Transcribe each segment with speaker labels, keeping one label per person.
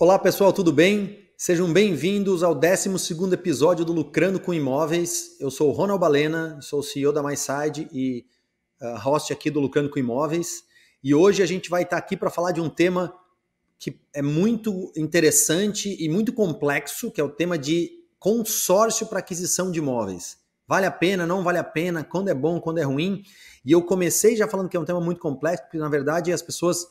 Speaker 1: Olá pessoal, tudo bem? Sejam bem-vindos ao 12 episódio do Lucrando com Imóveis. Eu sou o Ronald Balena, sou o CEO da MySide e uh, host aqui do Lucrando com Imóveis. E hoje a gente vai estar aqui para falar de um tema que é muito interessante e muito complexo, que é o tema de consórcio para aquisição de imóveis. Vale a pena, não vale a pena, quando é bom, quando é ruim. E eu comecei já falando que é um tema muito complexo, porque na verdade as pessoas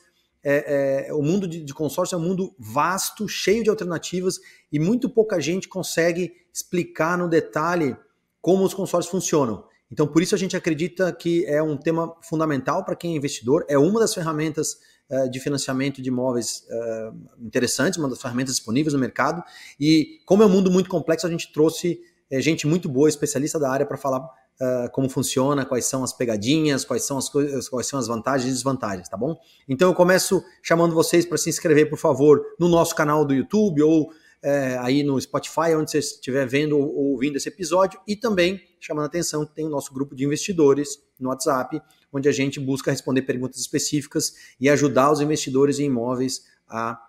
Speaker 1: é, é, o mundo de, de, consórcio é um mundo vasto, cheio de alternativas e muito pouca gente consegue explicar no detalhe como os consórcios funcionam. Então, por isso a gente acredita que é um tema fundamental para quem é investidor, é uma das ferramentas é, de financiamento de imóveis é, interessantes, uma das ferramentas disponíveis no mercado. E como é um mundo muito complexo, a gente trouxe é, gente muito boa, especialista da área, para falar uh, como funciona, quais são as pegadinhas, quais são as coisas, quais são as vantagens e desvantagens, tá bom? Então eu começo chamando vocês para se inscrever, por favor, no nosso canal do YouTube ou é, aí no Spotify, onde você estiver vendo ou ouvindo esse episódio, e também chamando a atenção que tem o nosso grupo de investidores no WhatsApp, onde a gente busca responder perguntas específicas e ajudar os investidores em imóveis a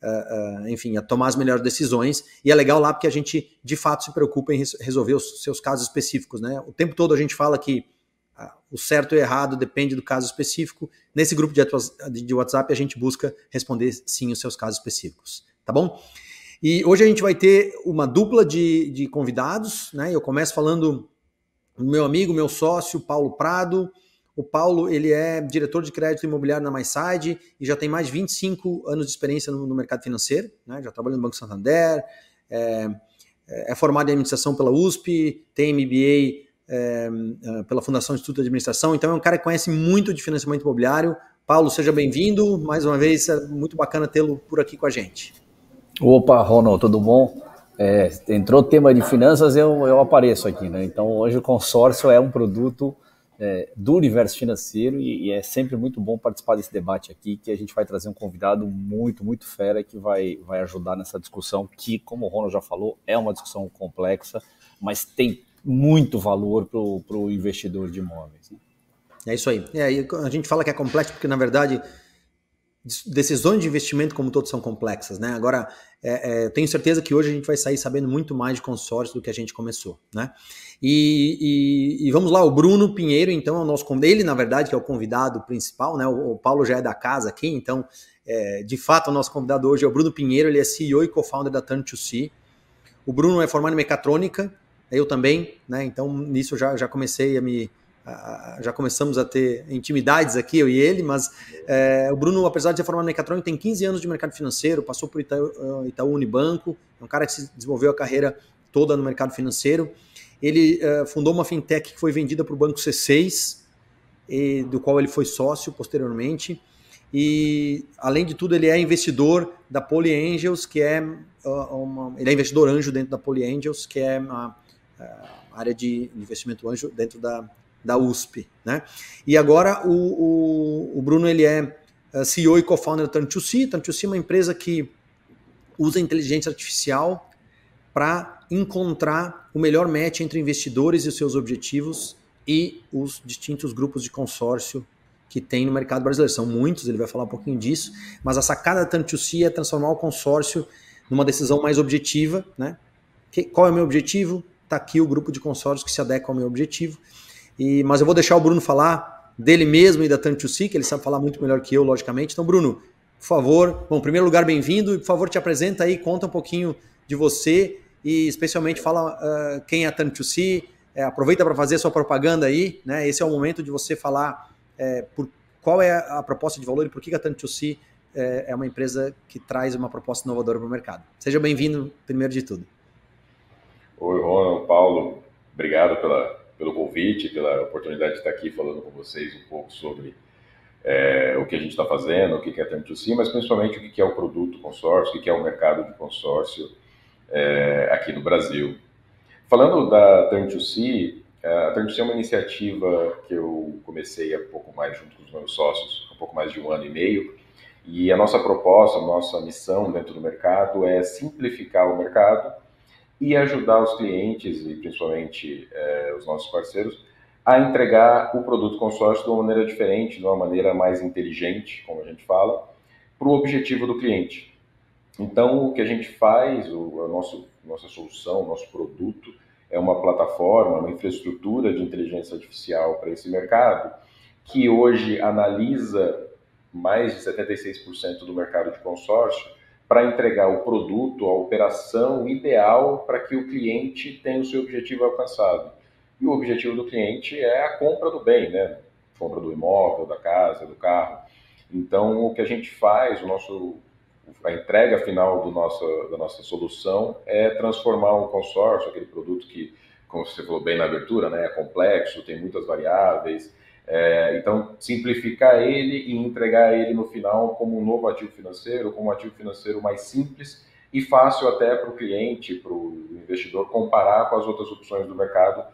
Speaker 1: Uh, uh, enfim, a tomar as melhores decisões. E é legal lá porque a gente, de fato, se preocupa em resolver os seus casos específicos. Né? O tempo todo a gente fala que uh, o certo e o errado depende do caso específico. Nesse grupo de, WhatsApp, a gente busca responder sim os seus casos específicos. Tá bom? E hoje a gente vai ter uma dupla de, de convidados. Né? Eu começo falando do meu amigo, meu sócio, Paulo Prado. O Paulo, ele é diretor de crédito imobiliário na MySide e já tem mais de 25 anos de experiência no, no mercado financeiro, né? já trabalha no Banco Santander, é, é, formado em administração pela USP, tem MBA é, é, pela Fundação Instituto de Administração, então é um cara que conhece muito de financiamento imobiliário. Paulo, seja bem-vindo, mais uma vez, é muito bacana tê-lo por aqui com a gente.
Speaker 2: Opa, Ronald, tudo bom? É, entrou o tema de finanças, eu, eu apareço aqui, né? Então hoje o consórcio é um produto é, do universo financeiro e, e, é sempre muito bom participar desse debate aqui, que a gente vai trazer um convidado muito, muito fera que vai, vai ajudar nessa discussão, que, como o Ronald já falou, é uma discussão complexa, mas tem muito valor para o investidor de imóveis. Né?
Speaker 1: É isso aí. É, a gente fala que é complexo porque, na verdade, decisões de investimento, como todos, são complexas, né? Agora, é, é, tenho certeza que hoje a gente vai sair sabendo muito mais de consórcio do que a gente começou, né? E, e, e vamos lá, o Bruno Pinheiro, então, é o nosso ele, na verdade, que é o convidado principal, né? O, o Paulo já é da casa aqui, então, é, de fato, o nosso convidado hoje é o Bruno Pinheiro, ele é CEO e co-founder da Turn2C. O Bruno é formado em mecatrônica, eu também, né? Então, nisso já, já comecei a me já começamos a ter intimidades aqui, eu e ele, mas é, o Bruno, apesar de ser formado em mecatrônica, tem 15 anos de mercado financeiro, passou por Itaú, eh, Itaú Unibanco, é um cara que se desenvolveu a carreira toda no mercado financeiro. Ele é, fundou uma fintech que foi vendida para o Banco C6, e, do qual ele foi sócio posteriormente. E, além de tudo, ele é investidor da Poly Angels, que é uma, ele é investidor anjo dentro da Poly Angels, que é uma área de investimento anjo dentro da da USP, né? E agora o, o, o Bruno ele é eh, CEO e co-founder da Turn2C. Turn2C é uma empresa que usa inteligência artificial para encontrar o melhor match entre investidores e seus objetivos e os distintos grupos de consórcio que tem no mercado brasileiro. São muitos, ele vai falar um pouquinho disso, mas a sacada da Turn2C é transformar o consórcio numa decisão mais objetiva, né? Que, qual é o meu objetivo? Está aqui o grupo de consórcios que se adequa ao meu objetivo. E, mas eu vou deixar o Bruno falar dele mesmo e da Tantuci, que ele sabe falar muito melhor que eu, logicamente. Então, Bruno, por favor, bom, em primeiro lugar, bem-vindo e por favor te apresenta aí, conta um pouquinho de você e especialmente fala uh, quem é a Tantuci, é, aproveita para fazer sua propaganda aí, né? Esse é o momento de você falar é, por qual é a proposta de valor e por que a Tantuci é, é uma empresa que traz uma proposta inovadora para o mercado. Seja bem-vindo, primeiro de tudo.
Speaker 3: Oi, Ronald, Paulo, obrigado pela, pelo convite, pela oportunidade de estar aqui falando com vocês um pouco sobre é, o que a gente está fazendo, o que é Turn to C, mas principalmente o que é o produto consórcio, o que é o mercado de consórcio é, aqui no Brasil. Falando da Turn to C, a Turn to C é uma iniciativa que eu comecei há pouco mais junto com os meus sócios, há pouco mais de um ano e meio, e a nossa proposta, a nossa missão dentro do mercado é simplificar o mercado e ajudar os clientes e principalmente é, os nossos parceiros a entregar o produto consórcio de uma maneira diferente, de uma maneira mais inteligente, como a gente fala, para o objetivo do cliente. Então, o que a gente faz, o, a nosso, nossa solução, nosso produto, é uma plataforma, uma infraestrutura de inteligência artificial para esse mercado, que hoje analisa mais de 76% do mercado de consórcio para entregar o produto, a operação ideal para que o cliente tenha o seu objetivo alcançado. E o objetivo do cliente é a compra do bem, né? Compra do imóvel, da casa, do carro. Então, o que a gente faz, o nosso, a entrega final do da nossa solução é transformar um consórcio, aquele produto que, como você falou bem na abertura, né, é complexo, tem muitas variáveis, é, então, simplificar ele e entregar ele no final como um novo ativo financeiro, como um ativo financeiro mais simples e fácil até para o cliente, para o investidor, comparar com as outras opções do mercado,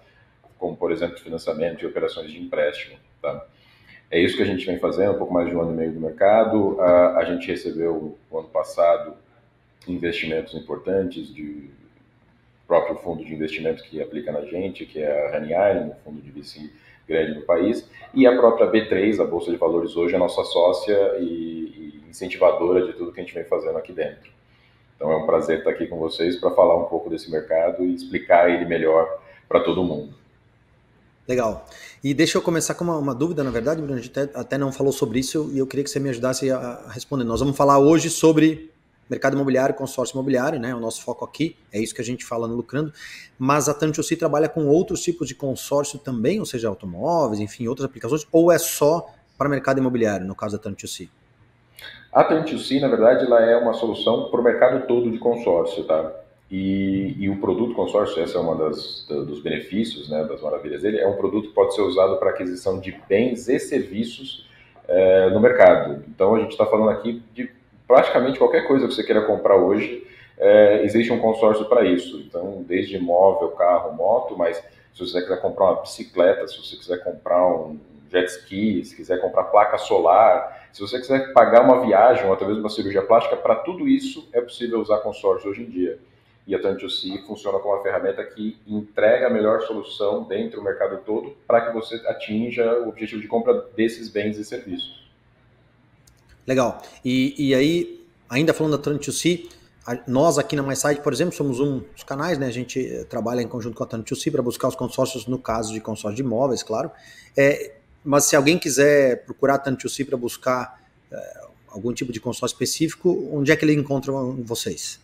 Speaker 3: como, por exemplo, financiamento e operações de empréstimo. Tá? É isso que a gente vem fazendo, um pouco mais de um ano e meio do mercado. A, a gente recebeu, no ano passado, investimentos importantes de próprio fundo de investimento que aplica na gente, que é a Honey Island, um fundo de VC grande no país, e a própria B3, a Bolsa de Valores hoje, é nossa sócia e, e incentivadora de tudo que a gente vem fazendo aqui dentro. Então é um prazer estar aqui com vocês para falar um pouco desse mercado e explicar ele melhor para todo mundo.
Speaker 1: Legal. E deixa eu começar com uma, uma dúvida, na verdade, Bruno, a gente até, até, não falou sobre isso e eu queria que você me ajudasse a, a responder. Nós vamos falar hoje sobre mercado imobiliário, consórcio imobiliário, né? O nosso foco aqui é isso que a gente fala no Lucrando. Mas a Tantiossi trabalha com outros tipos de consórcio também, ou seja, automóveis, enfim, outras aplicações, ou é só para mercado imobiliário, no caso da Tantiossi?
Speaker 3: A Tantiossi, na verdade, ela é uma solução para o mercado todo de consórcio, tá? E, e, o produto consórcio, esse é das dos benefícios, né, das maravilhas dele, é um produto que pode ser usado para aquisição de bens e serviços é, no mercado. Então a gente está falando aqui de praticamente qualquer coisa que você queira comprar hoje, é, existe um consórcio para isso. Então, desde imóvel, carro, moto, mas se você quiser comprar uma bicicleta, se você quiser comprar um jet ski, se quiser comprar placa solar, se você quiser pagar uma viagem ou até mesmo uma cirurgia plástica, para tudo isso é possível usar consórcio hoje em dia. E a Tantiossi funciona como uma ferramenta que entrega a melhor solução dentro do mercado todo para que você atinja o objetivo de compra desses bens e serviços.
Speaker 1: Legal. E, e aí, ainda falando da Trend2C, nós aqui na MySide, por exemplo, somos um dos canais, né? A gente eh, trabalha em conjunto com a Trend2C para buscar os consórcios, no caso de consórcio de imóveis, claro. É, mas se alguém quiser procurar a Trend2C para buscar é, algum tipo de consórcio específico, onde é que ele encontra vocês?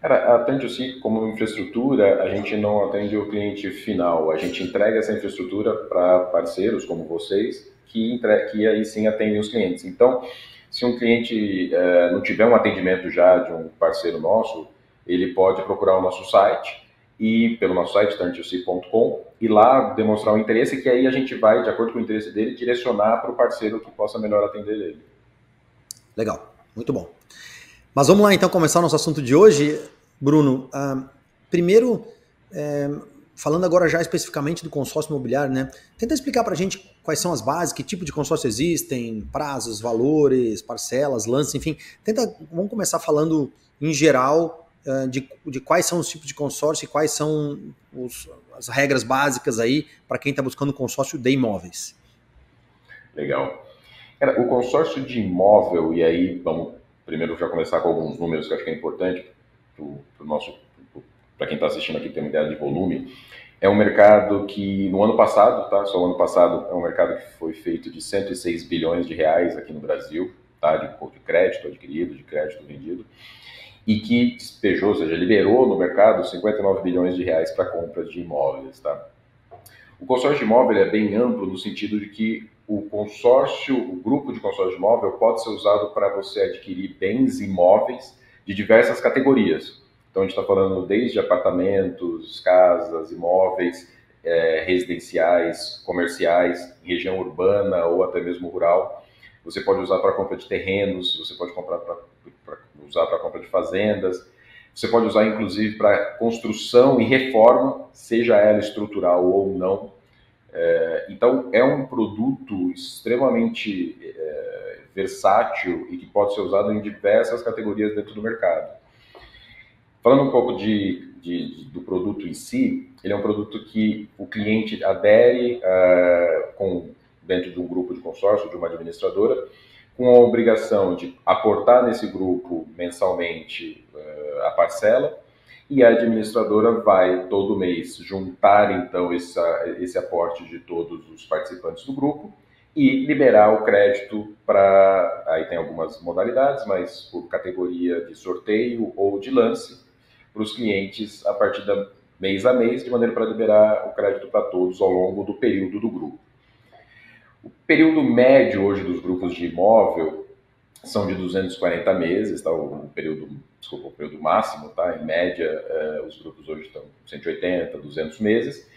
Speaker 3: Cara, a Trend2C, como infraestrutura, a gente não atende o cliente final. A gente entrega essa infraestrutura para parceiros como vocês, que, entre, que aí sim atendem os clientes. Então, se um cliente é, não tiver um atendimento já de um parceiro nosso, ele pode procurar o nosso site e pelo nosso site turntc.com e lá demonstrar o interesse que aí a gente vai, de acordo com o interesse dele, direcionar para o parceiro que possa melhor atender ele.
Speaker 1: Legal, muito bom. Mas vamos lá então começar o nosso assunto de hoje, Bruno. Uh, primeiro, é, falando agora já especificamente do consórcio imobiliário, né? Tenta explicar para a gente quais são as bases, que tipo de consórcio existem, prazos, valores, parcelas, lances, enfim. Tenta, vamos começar falando em geral uh, de, de, quais são os tipos de consórcio e quais são os, as regras básicas aí para quem está buscando consórcio de imóveis.
Speaker 3: Legal. Cara, o consórcio de imóvel, e aí vamos primeiro já começar com alguns números que eu acho que é importante para o nosso para quem está assistindo aqui ter uma ideia de volume, é um mercado que no ano passado, tá? Só o ano passado é um mercado que foi feito de 106 bilhões de reais aqui no Brasil, tá? De, de crédito adquirido, de crédito vendido, e que despejou, ou seja, liberou no mercado 59 bilhões de reais para compra de imóveis, tá? O consórcio de imóvel é bem amplo no sentido de que o consórcio, o grupo de consórcio de imóvel pode ser usado para você adquirir bens imóveis de diversas categorias. Então, a gente está falando desde apartamentos, casas, imóveis, é, residenciais, comerciais, região urbana ou até mesmo rural. Você pode usar para compra de terrenos, você pode comprar pra, pra usar para compra de fazendas, você pode usar inclusive para construção e reforma, seja ela estrutural ou não. É, então, é um produto extremamente é, versátil e que pode ser usado em diversas categorias dentro do mercado. Falando um pouco de, de, de, do produto em si, ele é um produto que o cliente adere uh, com, dentro de um grupo de consórcio, de uma administradora, com a obrigação de aportar nesse grupo mensalmente uh, a parcela, e a administradora vai todo mês juntar então essa, esse aporte de todos os participantes do grupo e liberar o crédito para. Aí tem algumas modalidades, mas por categoria de sorteio ou de lance, para os clientes a partir da mês a mês, de maneira para liberar o crédito para todos ao longo do período do grupo. O período médio hoje dos grupos de imóvel são de 240 meses, tá? o período, desculpa, o período máximo, tá? em média eh, os grupos hoje estão 180, 200 meses.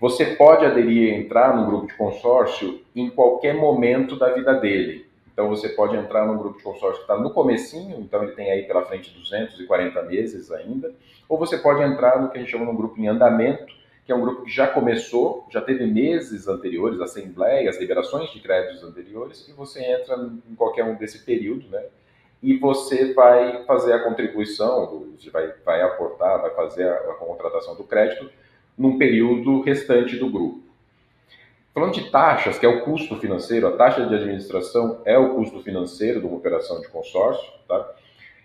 Speaker 3: Você pode aderir e entrar no grupo de consórcio em qualquer momento da vida dele. Então você pode entrar num grupo de consórcio que está no comecinho, então ele tem aí pela frente 240 meses ainda, ou você pode entrar no que a gente chama de um grupo em andamento, que é um grupo que já começou, já teve meses anteriores, assembleias, liberações de créditos anteriores, e você entra em qualquer um desse período, né? E você vai fazer a contribuição, vai, vai aportar, vai fazer a, a contratação do crédito num período restante do grupo. Falando de taxas, que é o custo financeiro, a taxa de administração é o custo financeiro de uma operação de consórcio. Tá?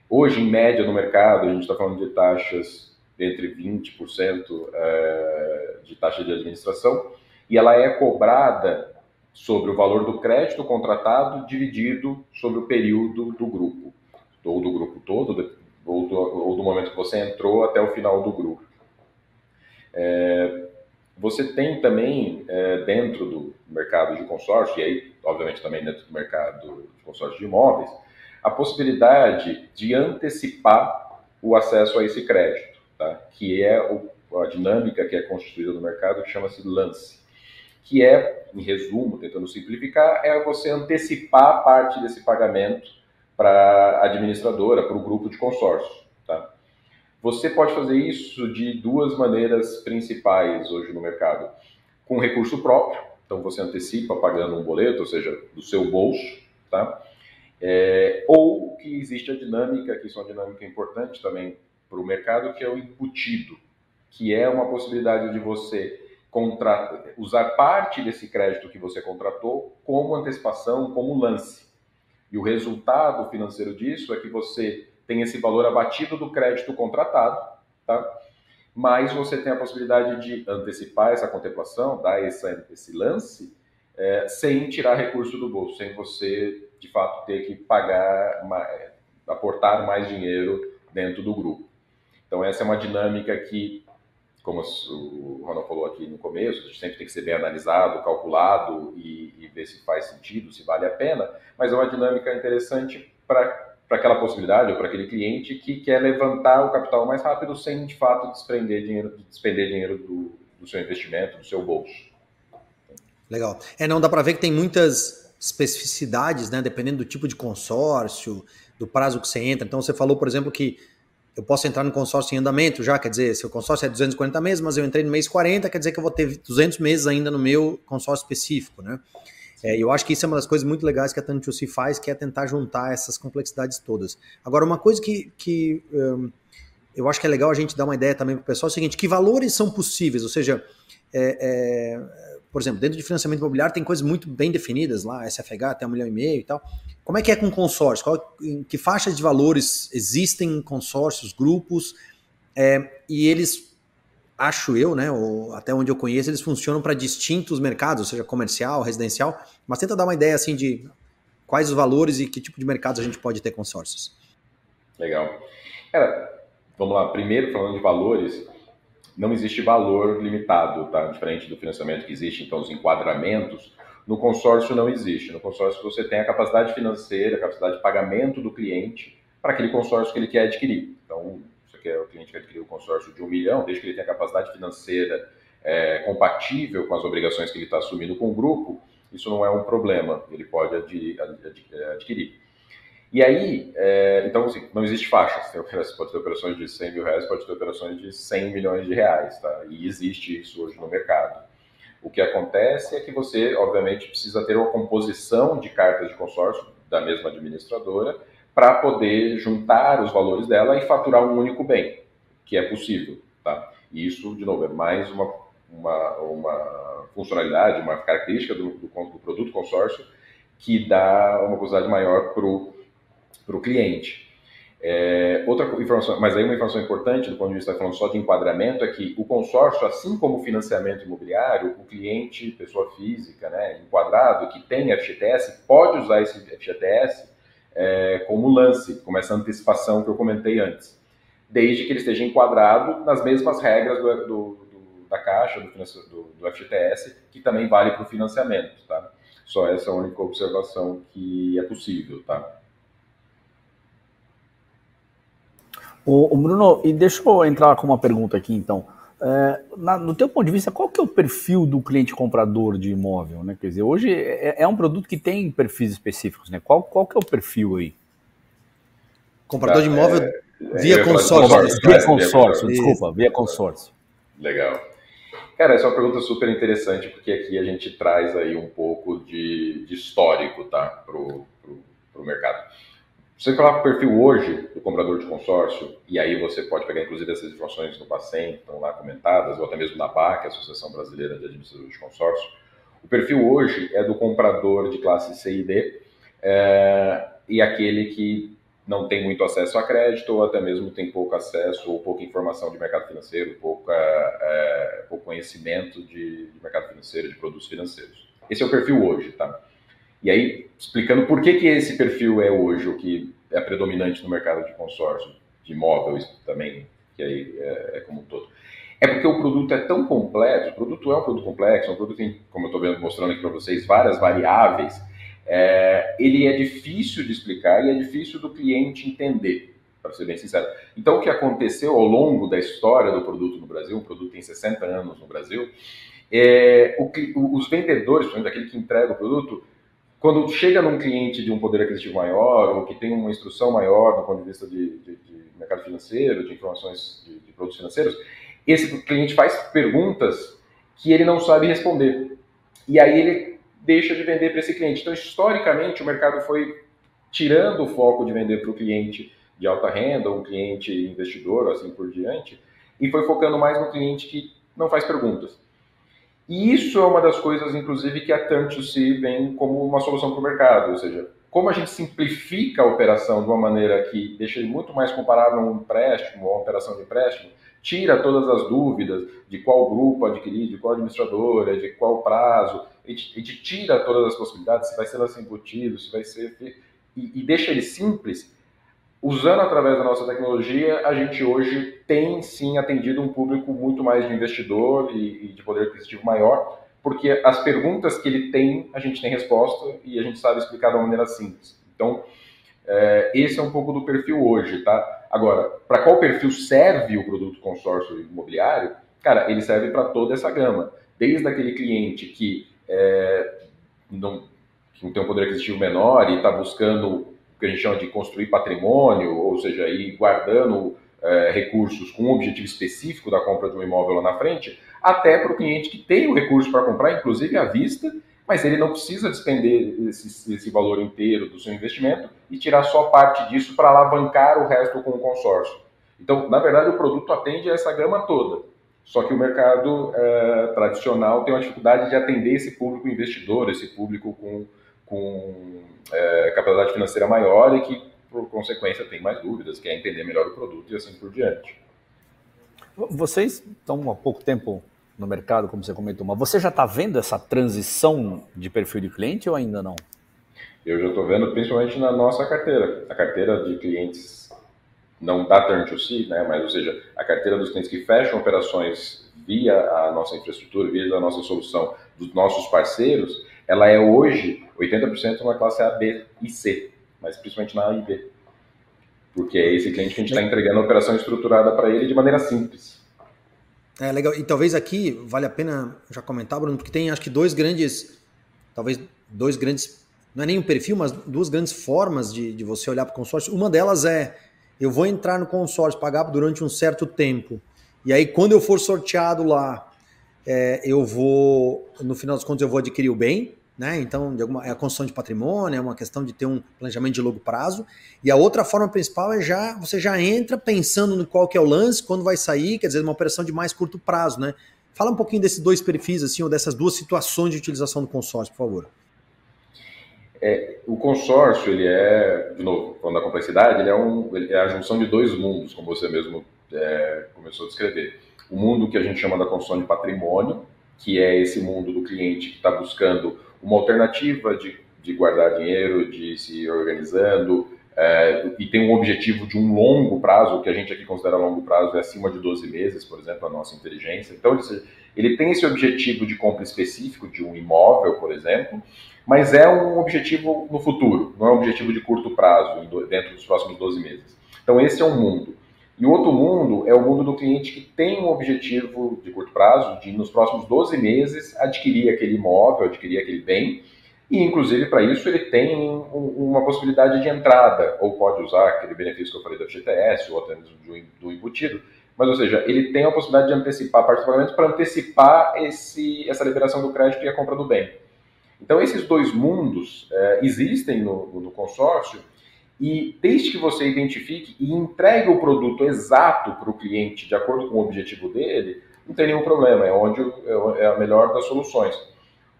Speaker 3: Hoje, em média, no mercado, a gente está falando de taxas entre 20% é, de taxa de administração, e ela é cobrada sobre o valor do crédito contratado dividido sobre o período do grupo, ou do grupo todo, ou do, ou do momento que você entrou até o final do grupo. É, você tem também, é, dentro do mercado de consórcio, e aí, obviamente, também dentro do mercado de consórcio de imóveis, a possibilidade de antecipar o acesso a esse crédito, tá? que é o, a dinâmica que é constituída no mercado, que chama-se lance. Que é, em resumo, tentando simplificar, é você antecipar parte desse pagamento para a administradora, para o grupo de consórcio. Você pode fazer isso de duas maneiras principais hoje no mercado. Com recurso próprio, então você antecipa pagando um boleto, ou seja, do seu bolso, tá? É, ou que existe a dinâmica, que isso é uma dinâmica importante também para o mercado, que é o embutido, que é uma possibilidade de você contratar, usar parte desse crédito que você contratou como antecipação, como lance. E o resultado financeiro disso é que você tem esse valor abatido do crédito contratado, tá? mas você tem a possibilidade de antecipar essa contemplação, dar essa, esse lance, é, sem tirar recurso do bolso, sem você, de fato, ter que pagar, uma, é, aportar mais dinheiro dentro do grupo. Então, essa é uma dinâmica que, como o Ronald falou aqui no começo, sempre tem que ser bem analisado, calculado e, e ver se faz sentido, se vale a pena, mas é uma dinâmica interessante para para aquela possibilidade ou para aquele cliente que quer levantar o capital mais rápido sem de fato desprender dinheiro, despender dinheiro do, do seu investimento, do seu bolso.
Speaker 1: Legal. É, não dá para ver que tem muitas especificidades, né, dependendo do tipo de consórcio, do prazo que você entra. Então você falou, por exemplo, que eu posso entrar no consórcio em andamento já, quer dizer, se o consórcio é 240 meses, mas eu entrei no mês 40, quer dizer que eu vou ter 200 meses ainda no meu consórcio específico, né? É, eu acho que isso é uma das coisas muito legais que a Tantusi faz, que é tentar juntar essas complexidades todas. Agora, uma coisa que, que um, eu acho que é legal a gente dar uma ideia também para o pessoal é o seguinte: que valores são possíveis? Ou seja, é, é, por exemplo, dentro de financiamento imobiliário tem coisas muito bem definidas lá, SFH até um milhão e meio e tal. Como é que é com consórcio? Qual, em que faixas de valores existem consórcios, grupos? É, e eles acho eu, né, até onde eu conheço, eles funcionam para distintos mercados, seja, comercial, residencial, mas tenta dar uma ideia assim de quais os valores e que tipo de mercados a gente pode ter consórcios.
Speaker 3: Legal. Cara, vamos lá, primeiro falando de valores, não existe valor limitado, tá? Diferente do financiamento que existe, então os enquadramentos, no consórcio não existe. No consórcio você tem a capacidade financeira, a capacidade de pagamento do cliente para aquele consórcio que ele quer adquirir. Então, que é o cliente que adquiriu o consórcio de um milhão, desde que ele tenha capacidade financeira é, compatível com as obrigações que ele está assumindo com o grupo, isso não é um problema, ele pode adquirir. E aí, é, então, assim, não existe faixa. Você pode ter operações de 100 mil reais, pode ter operações de 100 milhões de reais, tá? E existe isso hoje no mercado. O que acontece é que você, obviamente, precisa ter uma composição de cartas de consórcio da mesma administradora para poder juntar os valores dela e faturar um único bem, que é possível. Tá? E isso, de novo, é mais uma, uma, uma funcionalidade, uma característica do, do, do produto consórcio que dá uma velocidade maior para o cliente. É, outra informação, mas aí uma informação importante do ponto de vista falando só de enquadramento é que o consórcio, assim como o financiamento imobiliário, o cliente, pessoa física, né, enquadrado que tem FGTS, pode usar esse FGTS é, como lance, como essa antecipação que eu comentei antes, desde que ele esteja enquadrado nas mesmas regras do, do, do, da Caixa, do, FGTS, que também vale para o financiamento, tá? Só essa é a única observação que é possível, tá?
Speaker 2: O, Bruno, e deixa eu entrar com uma pergunta aqui então. É, na, no teu ponto de vista, qual que é o perfil do cliente comprador de imóvel? Né? Quer dizer, hoje é, é um produto que tem perfis específicos, né? Qual, qual que é o perfil aí?
Speaker 1: Comprador de imóvel é, via consórcio.
Speaker 2: consórcio. Via consórcio, desculpa, via consórcio.
Speaker 3: Legal. Cara, essa é uma pergunta super interessante, porque aqui a gente traz aí um pouco de, de histórico, tá, para o mercado. Você coloca o perfil hoje do comprador de consórcio, e aí você pode pegar inclusive essas informações no PACEM, que estão lá comentadas, ou até mesmo na BAC, Associação Brasileira de Administradores de Consórcio. O perfil hoje é do comprador de classe C e D, é, e aquele que não tem muito acesso a crédito, ou até mesmo tem pouco acesso ou pouca informação de mercado financeiro, pouca, é, pouco conhecimento de, de mercado financeiro, de produtos financeiros. Esse é o perfil hoje, tá? E aí, explicando por que, que esse perfil é hoje o que é predominante no mercado de consórcio, de imóveis também, que aí é, é como um todo. É porque o produto é tão complexo, o produto é um produto complexo, é um produto tem, como eu estou mostrando aqui para vocês, várias variáveis. É, ele é difícil de explicar e é difícil do cliente entender, para ser bem sincero. Então, o que aconteceu ao longo da história do produto no Brasil, o produto tem 60 anos no Brasil, é, o, os vendedores, exemplo, aquele que entrega o produto, quando chega num cliente de um poder aquisitivo maior, ou que tem uma instrução maior do ponto de vista de, de, de mercado financeiro, de informações de, de, produtos financeiros, esse cliente faz perguntas que ele não sabe responder. E aí ele deixa de vender para esse cliente. Então, historicamente, o mercado foi tirando o foco de vender para o cliente de alta renda, um cliente investidor, assim por diante, e foi focando mais no cliente que não faz perguntas. E isso é uma das coisas, inclusive, que a Turn2C vem como uma solução para o mercado, ou seja, como a gente simplifica a operação de uma maneira que deixa ele muito mais comparável a um empréstimo, a uma operação de empréstimo, tira todas as dúvidas de qual grupo adquirir, de qual administradora, de qual prazo, a gente, a gente tira todas as possibilidades, se vai ser lance embutido, se vai ser... E, e deixa ele simples, usando através da nossa tecnologia, a gente hoje tem sim atendido um público muito mais de investidor e, e, de poder aquisitivo maior, porque as perguntas que ele tem, a gente tem resposta e a gente sabe explicar de uma maneira simples. Então, é, esse é um pouco do perfil hoje, tá? Agora, para qual perfil serve o produto consórcio imobiliário? Cara, ele serve para toda essa gama. Desde aquele cliente que, é, não, que tem um poder aquisitivo menor e está buscando que a gente chama de construir patrimônio, ou seja, ir guardando é, recursos com um objetivo específico da compra de um imóvel lá na frente, até para o cliente que tem o recurso para comprar, inclusive à vista, mas ele não precisa despender esse, esse, valor inteiro do seu investimento e tirar só parte disso para alavancar o resto com o consórcio. Então, na verdade, o produto atende a essa gama toda. Só que o mercado é, tradicional tem uma dificuldade de atender esse público investidor, esse público com com é, capacidade financeira maior e que, por consequência, tem mais dúvidas, quer entender melhor o produto e assim por diante.
Speaker 2: Vocês estão há pouco tempo no mercado, como você comentou, mas você já está vendo essa transição de perfil de cliente ou ainda não?
Speaker 3: Eu já estou vendo principalmente na nossa carteira. A carteira de clientes não da Turn2C, né, mas ou seja, a carteira dos clientes que fecham operações via a nossa infraestrutura, via a nossa solução, dos nossos parceiros, ela é hoje 80% na classe A, B e C, mas principalmente na A e B. Porque é esse cliente que a gente está entregando a operação estruturada para ele de maneira simples.
Speaker 1: É legal. E talvez aqui vale a pena já comentar, Bruno, porque tem acho que dois grandes, talvez dois grandes, não é nem um perfil, mas duas grandes formas de, de você olhar para o consórcio. Uma delas é eu vou entrar no consórcio, pagar durante um certo tempo. E aí, quando eu for sorteado lá, é, eu vou, no final das contas, eu vou adquirir o bem, né? Então, alguma, é a construção de patrimônio, é uma questão de ter um planejamento de longo prazo. E a outra forma principal é já você já entra pensando no qual que é o lance, quando vai sair, quer dizer, uma operação de mais curto prazo, né? Fala um pouquinho desses dois perfis, assim, ou dessas duas situações de utilização do consórcio, por favor.
Speaker 3: É, o consórcio, ele é, de novo, falando da complexidade, ele é, um, ele é a junção de dois mundos, como você mesmo é, começou a descrever. O mundo que a gente chama da construção de patrimônio, que é esse mundo do cliente que está buscando uma alternativa de, de guardar dinheiro, de se organizando, é, e tem um objetivo de um longo prazo, que a gente aqui considera longo prazo é acima de 12 meses, por exemplo, a nossa inteligência. Então, ele, ele tem esse objetivo de compra específico de um imóvel, por exemplo, mas é um objetivo no futuro, não é um objetivo de curto prazo, dentro dos próximos 12 meses. Então, esse é um mundo. E o outro mundo é o mundo do cliente que tem um objetivo de curto prazo, de nos próximos 12 meses adquirir aquele imóvel, adquirir aquele bem, e inclusive para isso ele tem uma possibilidade de entrada, ou pode usar aquele benefício que eu falei do FGTS, ou até mesmo do embutido, mas ou seja, ele tem a possibilidade de antecipar participamentos para antecipar esse, essa liberação do crédito e a compra do bem. Então esses dois mundos é, existem no, no consórcio, e desde que você identifique e entregue o produto exato para o cliente, de acordo com o objetivo dele, não tem nenhum problema, é onde é, é a melhor das soluções.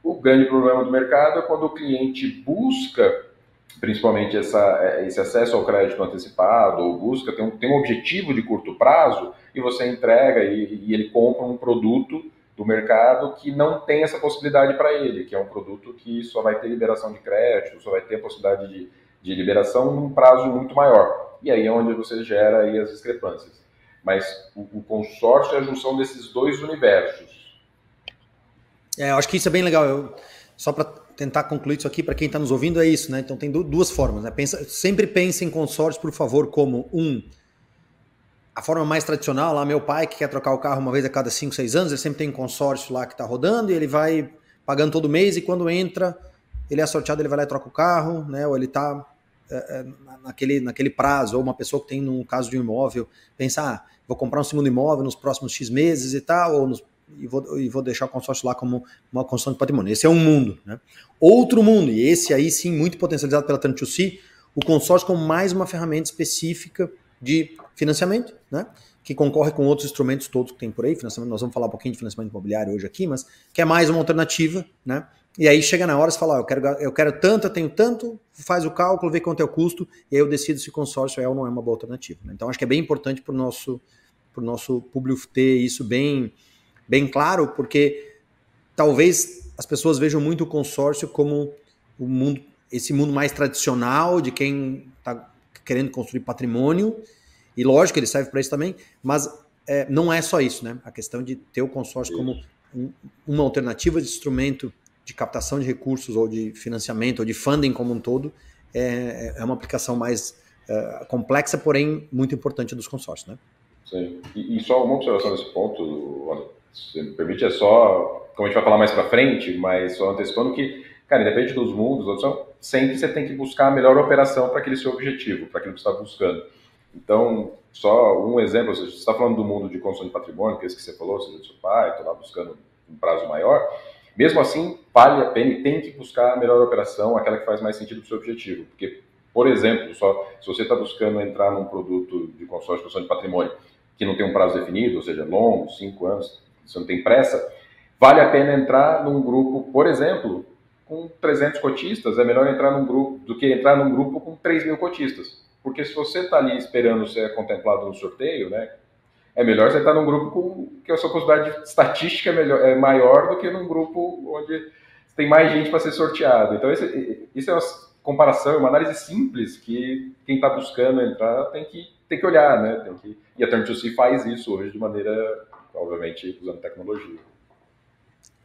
Speaker 3: O grande problema do mercado é quando o cliente busca, principalmente essa, é, esse acesso ao crédito antecipado, ou busca, tem um, tem um objetivo de curto prazo, e você entrega e, e ele compra um produto do mercado que não tem essa possibilidade para ele, que é um produto que só vai ter liberação de crédito, só vai ter a possibilidade de de liberação num prazo muito maior. E aí é onde você gera aí as discrepâncias. Mas o, o consórcio é a junção desses dois universos.
Speaker 1: É, eu acho que isso é bem legal. Eu, só para tentar concluir isso aqui para quem está nos ouvindo é isso, né? Então tem duas formas. Né? Pensa, sempre pense em consórcio, por favor, como um a forma mais tradicional, lá meu pai que quer trocar o carro uma vez a cada 5, 6 anos, ele sempre tem um consórcio lá que está rodando e ele vai pagando todo mês e quando entra ele é sorteado, ele vai lá e troca o carro, né? Ou ele está naquele, naquele prazo, ou uma pessoa que tem, no caso de um imóvel, pensar, ah, vou comprar um segundo imóvel nos próximos X meses e tal, ou nos, e, vou, e vou deixar o consórcio lá como uma construção de patrimônio. Esse é um mundo. Né? Outro mundo, e esse aí sim, muito potencializado pela Turn2C, o consórcio como mais uma ferramenta específica de financiamento, né? que concorre com outros instrumentos todos que tem por aí, financiamento, nós vamos falar um pouquinho de financiamento imobiliário hoje aqui, mas que é mais uma alternativa, né? E aí chega na hora, você fala, eu quero, eu quero tanto, eu tenho tanto, faz o cálculo, vê quanto é o custo, e aí eu decido se consórcio é ou não é uma boa alternativa. Né? Então acho que é bem importante para o nosso, nosso público ter isso bem, bem claro, porque talvez as pessoas vejam muito o consórcio como o mundo, esse mundo mais tradicional de quem está querendo construir patrimônio, e lógico ele serve para isso também, mas é, não é só isso, né? A questão de ter o consórcio como um, uma alternativa de instrumento de captação de recursos ou de financiamento ou de funding como um todo é, é uma aplicação mais é, complexa, porém muito importante dos consórcios, né?
Speaker 3: Sim. E, e, só uma observação nesse ponto, se me permite, é só, como a gente vai falar mais para frente, mas só antecipando que, cara, independente dos mundos, sempre você tem que buscar a melhor operação para aquele seu objetivo, para aquilo que você está buscando. Então, só um exemplo, você está falando do mundo de construção de patrimônio, que é esse que você falou, seja do seu pai, estou lá buscando um prazo maior, mesmo assim, vale a pena e tem que buscar a melhor operação, aquela que faz mais sentido para o seu objetivo. Porque, por exemplo, só se você está buscando entrar num produto de consórcio de de patrimônio que não tem um prazo definido, ou seja, longo, cinco anos, você não tem pressa, vale a pena entrar num grupo, por exemplo, com 300 cotistas, é melhor entrar num grupo do que entrar num grupo com 3 mil cotistas. Porque se você está ali esperando ser contemplado no sorteio, né, é melhor você estar num grupo com, que a sua possibilidade estatística é, melhor, é maior do que num grupo onde tem mais gente para ser sorteado. Então, esse, isso é uma comparação, uma análise simples que quem está buscando entrar tem que, tem que olhar, né? Tem que, e a Turn2C faz isso hoje de maneira, obviamente, usando tecnologia.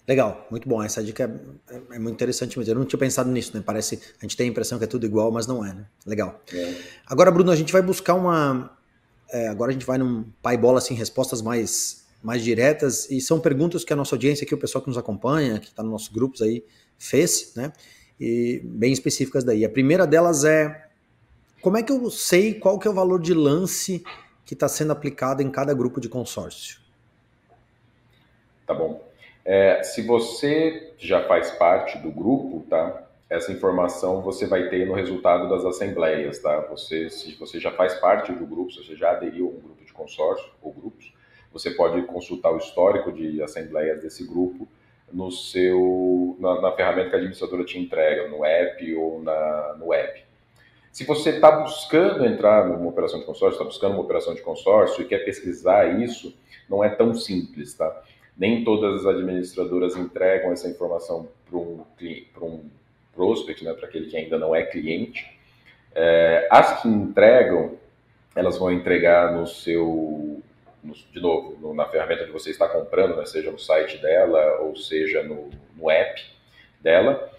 Speaker 1: Legal, muito bom. Essa dica é, é, muito interessante mesmo. Eu não tinha pensado nisso, né? Parece, a gente tem a impressão que é tudo igual, mas não é, né? Legal. É. Agora, Bruno, a gente vai buscar uma, é, agora a gente vai num pai bola assim, respostas mais, mais diretas, e são perguntas que a nossa audiência aqui, o pessoal que nos acompanha, que está nos nossos grupos aí, fez, né? E bem específicas daí. A primeira delas é como é que eu sei qual que é o valor de lance que está sendo aplicado em cada grupo de consórcio?
Speaker 3: Tá bom. É, se você já faz parte do grupo, tá? Essa informação você vai ter no resultado das assembleias, tá? Você, se você já faz parte do grupo, se você já aderiu a um grupo de consórcio ou grupos, você pode consultar o histórico de assembleias desse grupo no seu na, na, ferramenta que a administradora te entrega, no app ou na, no web. Se você está buscando entrar numa operação de consórcio, está buscando uma operação de consórcio e quer pesquisar isso, não é tão simples, tá? Nem todas as administradoras entregam essa informação para um, um prospect, né, para aquele que ainda não é cliente. É, as que entregam, elas vão entregar no seu, no, de novo, no, na ferramenta que você está comprando, né, seja no site dela ou seja no, no app dela.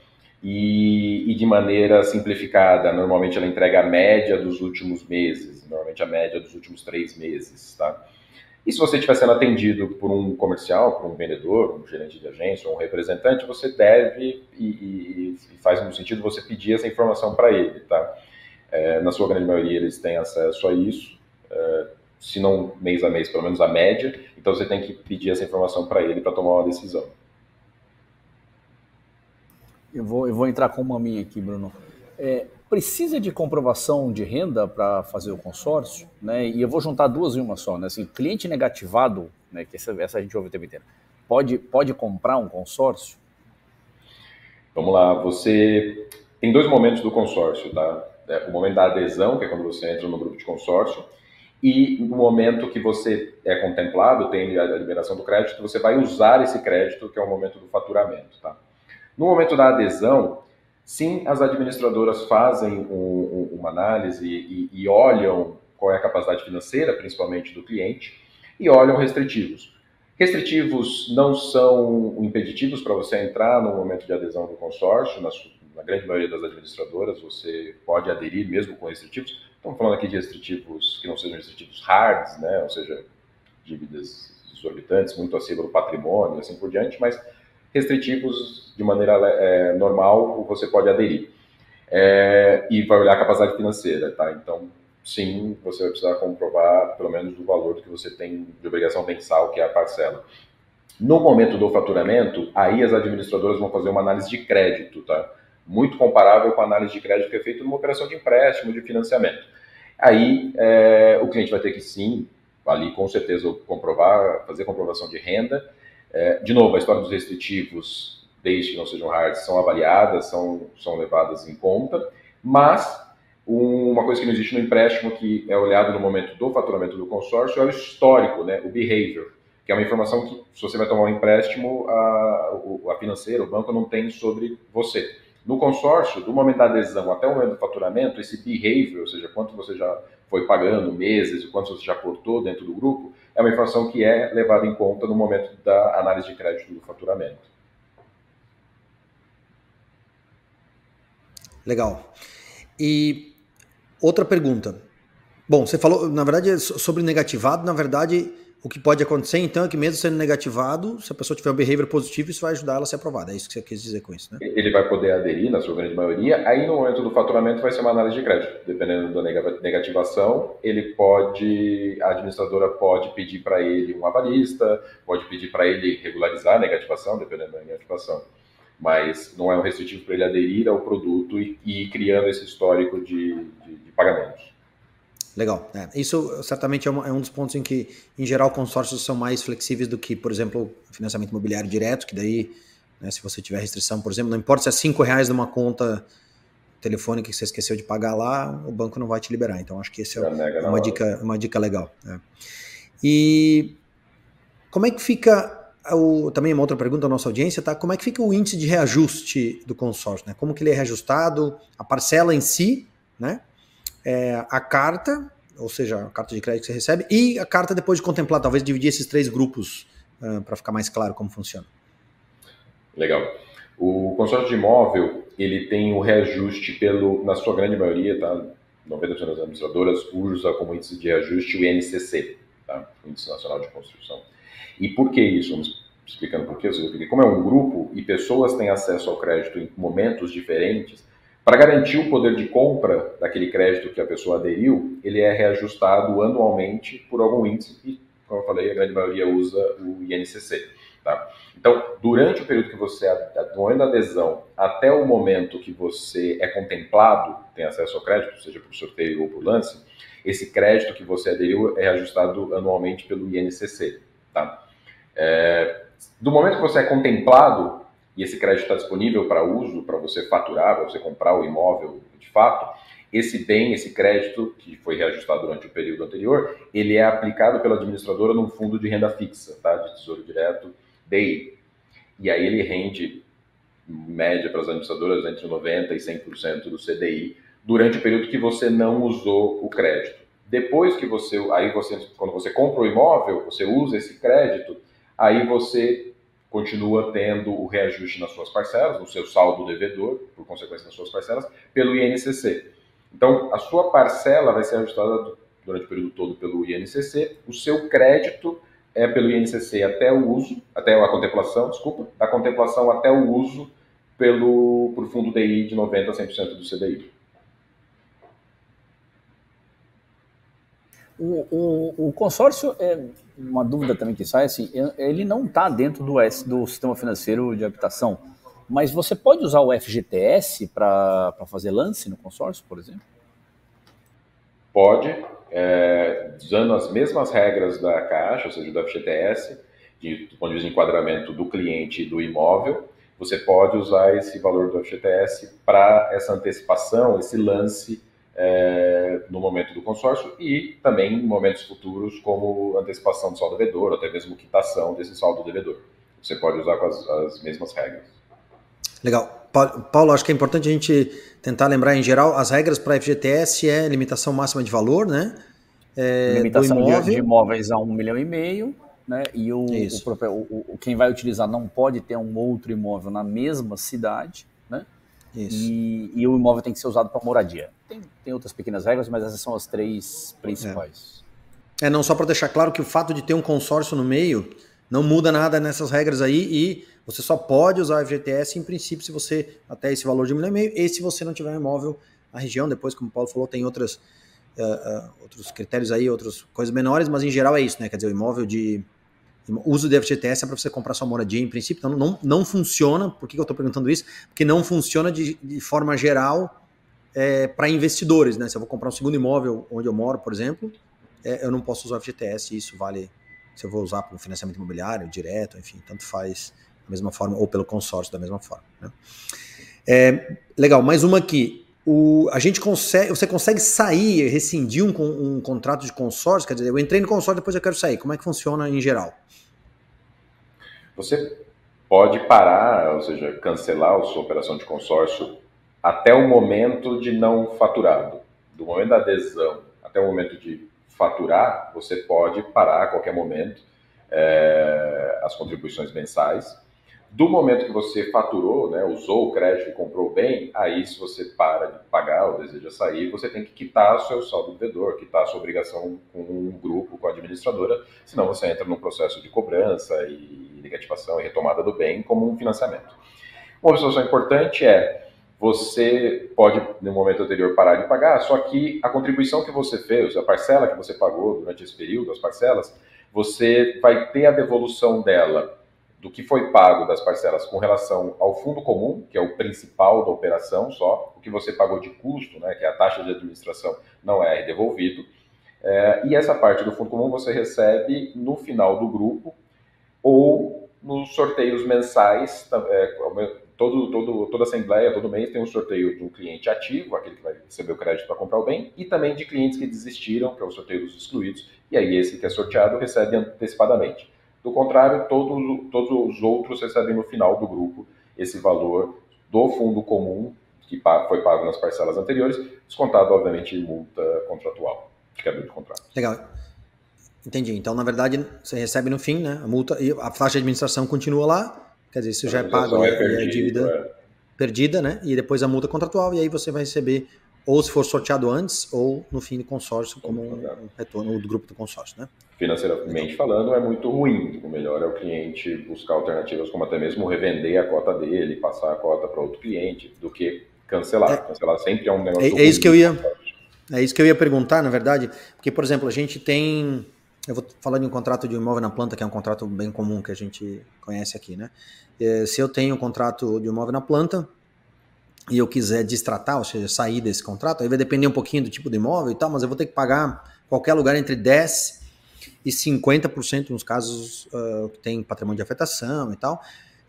Speaker 3: E, e, de maneira simplificada, normalmente ela entrega a média dos últimos meses, normalmente a média dos últimos três meses, tá? E se você estiver sendo atendido por um comercial, por um vendedor, um gerente de agência, um representante, você deve e, e, e faz muito sentido você pedir essa informação para ele, tá? É, na sua grande maioria eles têm acesso a isso, é, se não mês a mês, pelo menos a média. Então você tem que pedir essa informação para ele para tomar uma decisão.
Speaker 2: Eu vou, eu vou entrar com uma minha aqui, Bruno. É, precisa de comprovação de renda para fazer o consórcio, né? E eu vou juntar duas em uma só, né? Assim, cliente negativado, né? Que essa, essa a gente ouve o tempo inteiro, pode, pode comprar um consórcio?
Speaker 3: Vamos lá, você tem dois momentos do consórcio, tá? É, o momento da adesão, que é quando você entra no grupo de consórcio, e no momento que você é contemplado, tem a liberação do crédito, você vai usar esse crédito, que é o momento do faturamento, tá? No momento da adesão, Sim, as administradoras fazem um, um, uma análise e, e, olham qual é a capacidade financeira, principalmente do cliente, e olham restritivos. Restritivos não são impeditivos para você entrar no momento de adesão do consórcio, na, na, grande maioria das administradoras você pode aderir mesmo com restritivos. Estamos falando aqui de restritivos que não sejam restritivos hards, né? ou seja, dívidas exorbitantes, muito acima do patrimônio, assim por diante, mas restritivos de maneira é, normal, você pode aderir. É, e vai olhar a capacidade financeira, tá? Então, sim, você vai precisar comprovar pelo menos o valor que você tem de obrigação mensal, que é a parcela. No momento do faturamento, aí as administradoras vão fazer uma análise de crédito, tá? Muito comparável com a análise de crédito que é feita numa operação de empréstimo, de financiamento. Aí é, o cliente vai ter que sim, ali com certeza comprovar, fazer comprovação de renda é, de novo, a história dos restritivos, desde que não sejam hard, são avaliadas, são, são levadas em conta, mas uma coisa que não existe no empréstimo, que é olhado no momento do faturamento do consórcio, é o histórico, né, o behavior, que é uma informação que, se você vai tomar um empréstimo, a, a financeira, o banco não tem sobre você. No consórcio, do momento da adesão até o momento do faturamento, esse behavior, ou seja, quanto você já foi pagando meses, e quanto você já cortou dentro do grupo, é uma informação que é levada em conta no momento da análise de crédito do faturamento.
Speaker 1: Legal. E outra pergunta. Bom, você falou, na verdade, sobre negativado, na verdade, o que pode acontecer, então, é que mesmo sendo negativado, se a pessoa tiver um behavior positivo, isso vai ajudar ela a ser aprovada. É isso que você quis dizer com isso, né?
Speaker 3: Ele vai poder aderir, na sua grande maioria. Aí, no momento do faturamento, vai ser uma análise de crédito. Dependendo da negativação, ele pode, a administradora pode pedir para ele um avalista, pode pedir para ele regularizar a negativação, dependendo da negativação. Mas não é um restritivo para ele aderir ao produto e, ir criando esse histórico de, de, de pagamentos.
Speaker 1: Legal. É, isso certamente é, uma, é, um dos pontos em que, em geral, consórcios são mais flexíveis do que, por exemplo, financiamento imobiliário direto, que daí, né, se você tiver restrição, por exemplo, não importa se é cinco reais numa conta telefônica que você esqueceu de pagar lá, o banco não vai te liberar. Então, acho que esse é, é uma, dica, uma dica legal. É. E como é que fica o, também uma outra pergunta da nossa audiência, tá? Como é que fica o índice de reajuste do consórcio, né? Como que ele é reajustado, a parcela em si, né? É, a carta, ou seja, a carta de crédito que você recebe, e a carta depois de contemplar, talvez dividir esses três grupos uh, para ficar mais claro como funciona.
Speaker 3: Legal. O consórcio de imóvel, ele tem o reajuste pelo, na sua grande maioria, tá? 90% das administradoras usa como índice de reajuste o INCC, tá? o Índice Nacional de Construção. E por que isso? Vamos explicando por. Porque como é um grupo e pessoas têm acesso ao crédito em momentos diferentes, para garantir o poder de compra daquele crédito que a pessoa aderiu, ele é reajustado anualmente por algum índice e, como eu falei, a grande maioria usa o INCC. Tá? Então, durante o período que você, do momento da adesão até o momento que você é contemplado, tem acesso ao crédito, seja por sorteio ou por lance, esse crédito que você aderiu é ajustado anualmente pelo INCC. Tá? É, Do momento que você é contemplado e esse crédito está disponível para uso, para você faturar, para você comprar o imóvel de fato, esse bem, esse crédito que foi reajustado durante o período anterior, ele é aplicado pela administradora num fundo de renda fixa, tá? de tesouro direto, DI. E aí ele rende, em média para as administradoras, entre 90% e 100% do CDI, durante o período que você não usou o crédito. Depois que você, aí você, quando você compra o imóvel, você usa esse crédito, aí você continua tendo o reajuste nas suas parcelas, no seu saldo devedor, por consequência das suas parcelas, pelo INCC. Então, a sua parcela vai ser ajustada durante o período todo pelo INCC, o seu crédito é pelo INCC até o uso, até a contemplação, desculpa, da contemplação até o uso pelo por fundo DI de 90% a 100% do CDI.
Speaker 2: O, o, o, consórcio, é uma dúvida também que sai, assim, ele não está dentro do, S, do sistema financeiro de habitação, mas você pode usar o FGTS para fazer lance no consórcio, por exemplo?
Speaker 3: Pode, é, usando as mesmas regras da Caixa, ou seja, do FGTS, de, do ponto de vista de enquadramento do cliente e do imóvel, você pode usar esse valor do FGTS para essa antecipação, esse lance é, no momento do consórcio e também em momentos futuros, como antecipação do saldo devedor, ou até mesmo quitação desse saldo devedor. Você pode usar com as, as mesmas regras.
Speaker 1: Legal. Paulo, acho que é importante a gente tentar lembrar em geral, as regras para FGTS é limitação máxima de valor, né?
Speaker 2: É, limitação imóvel. De, de imóveis a um milhão e meio, né? E o, o, o, quem vai utilizar não pode ter um outro imóvel na mesma cidade. E, e o imóvel tem que ser usado para moradia. Tem, tem outras pequenas regras, mas essas são as três principais.
Speaker 1: É, é não só para deixar claro que o fato de ter um consórcio no meio não muda nada nessas regras aí e você só pode usar o FGTS em princípio se você até esse valor de um milhão e meio e se você não tiver um imóvel na região. Depois, como o Paulo falou, tem outras, uh, uh, outros critérios aí, outras coisas menores, mas em geral é isso, né? Quer dizer, o imóvel de uso de FGTS é para você comprar sua moradia em princípio, então não, não funciona. Por que eu estou perguntando isso? Porque não funciona de, de forma geral é, para investidores, né? Se eu vou comprar um segundo imóvel onde eu moro, por exemplo, é, eu não posso usar o FGTS, isso vale se eu vou usar para um financiamento imobiliário direto, enfim, tanto faz da mesma forma, ou pelo consórcio da mesma forma. Né? É, legal, mais uma aqui. O, a gente consegue, você consegue sair, rescindir um, um contrato de consórcio? Quer dizer, eu entrei no consórcio, depois eu quero sair. Como é que funciona em geral?
Speaker 3: Você pode parar, ou seja, cancelar a sua operação de consórcio até o momento de não faturado. Do momento da adesão até o momento de faturar, você pode parar a qualquer momento é, as contribuições mensais. Do momento que você faturou, né, usou o crédito e comprou bem, aí se você para de pagar ou deseja sair, você tem que quitar o seu saldo devedor, quitar a sua obrigação com um grupo, com a administradora, senão você entra num processo de cobrança e negativação e retomada do bem como um financiamento. Uma observação importante é, você pode, no momento anterior, parar de pagar, só que a contribuição que você fez, a parcela que você pagou durante esse período, as parcelas, você vai ter a devolução dela do que foi pago das parcelas com relação ao fundo comum, que é o principal da operação só, o que você pagou de custo, né, que é a taxa de administração, não é devolvido. É, e essa parte do fundo comum você recebe no final do grupo ou nos sorteios mensais. É, todo, todo, toda assembleia, todo mês tem um sorteio um cliente ativo, aquele que vai receber o crédito para comprar o bem, e também de clientes que desistiram, que é o sorteio dos excluídos, e aí esse que é sorteado recebe antecipadamente. Do contrário, todos, todos os outros recebem no final do grupo esse valor do fundo comum que foi pago nas parcelas anteriores, descontado, obviamente, multa contratual, de quebra de contrato.
Speaker 1: Legal. Entendi. Então, na verdade, você recebe no fim, né? A multa e a taxa de administração continua lá, quer dizer, isso já é pago, é, perdido, é dívida é. perdida, né? E depois a multa contratual, e aí você vai receber ou se for sorteado antes, ou no fim do consórcio, como um retorno do grupo do consórcio, né?
Speaker 3: Financeiramente falando, é muito ruim. O melhor é o cliente buscar alternativas, como até mesmo revender a cota dele, passar a cota para outro cliente, do que cancelar. É, cancelar sempre é um negócio.
Speaker 1: É, é isso que eu ia. É isso que eu ia perguntar, na verdade, porque, por exemplo, a gente tem. Eu vou falar de um contrato de imóvel na planta, que é um contrato bem comum que a gente conhece aqui, né? É, se eu tenho um contrato de imóvel na planta, e eu quiser destratar, ou seja, sair desse contrato, aí vai depender um pouquinho do tipo de imóvel e tal, mas eu vou ter que pagar qualquer lugar entre 10 e 50% nos casos uh, que tem patrimônio de afetação e tal,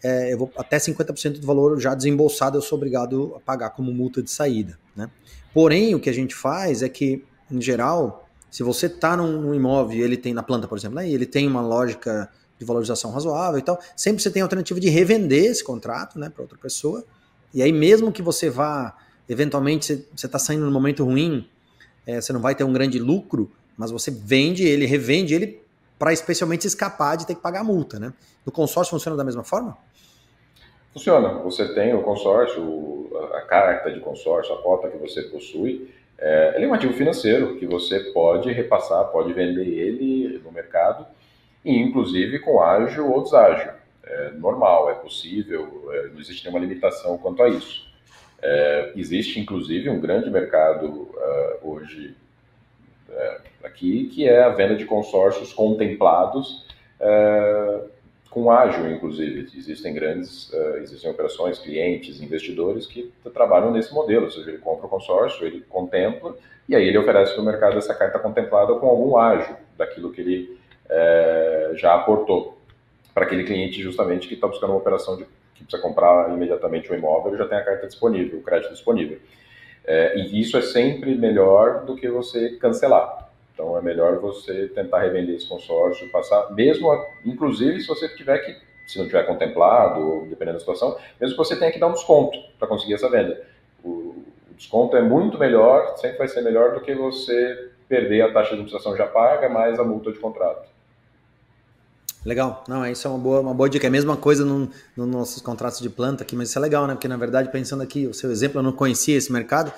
Speaker 1: é, eu vou até 50% do valor já desembolsado eu sou obrigado a pagar como multa de saída. Né? Porém, o que a gente faz é que, em geral, se você está num, num, imóvel ele tem na planta, por exemplo, né, e ele tem uma lógica de valorização razoável e tal, sempre você tem a alternativa de revender esse contrato né, para outra pessoa. E aí, mesmo que você vá, eventualmente, você está saindo num momento ruim, é, você não vai ter um grande lucro, mas você vende ele, revende ele para especialmente escapar de ter que pagar a multa, né? No consórcio funciona da mesma forma?
Speaker 3: Funciona. Você tem o consórcio, a carta de consórcio, a cota que você possui, é, ele é um ativo financeiro que você pode repassar, pode vender ele no mercado, e inclusive com ágio ou deságio. É normal, é possível, é, não existe nenhuma limitação quanto a isso. É, existe inclusive um grande mercado uh, hoje é, aqui, que é a venda de consórcios contemplados é, com ágil, inclusive. Existem grandes, existem operações, clientes, investidores que trabalham nesse modelo, ou seja, ele compra o consórcio, ele contempla, e aí ele oferece no mercado essa carta contemplada com algum ágio daquilo que ele já aportou para aquele cliente justamente que está buscando uma operação de, que precisa comprar imediatamente o um imóvel, ele já tem a carta disponível, o crédito disponível. É, e isso é sempre melhor do que você cancelar. Então é melhor você tentar revender esse consórcio, passar, mesmo, inclusive se você tiver que, se não tiver contemplado, dependendo da situação, mesmo que você tenha que dar um desconto para conseguir essa venda. O, o, desconto é muito melhor, sempre vai ser melhor do que você perder a taxa de administração já paga mais a multa de contrato.
Speaker 1: Legal. Não, isso é uma boa, uma boa dica. É a mesma coisa nos no nossos contratos de planta aqui, mas isso é legal, né? Porque, na verdade, pensando aqui, o seu exemplo, eu não conhecia esse mercado.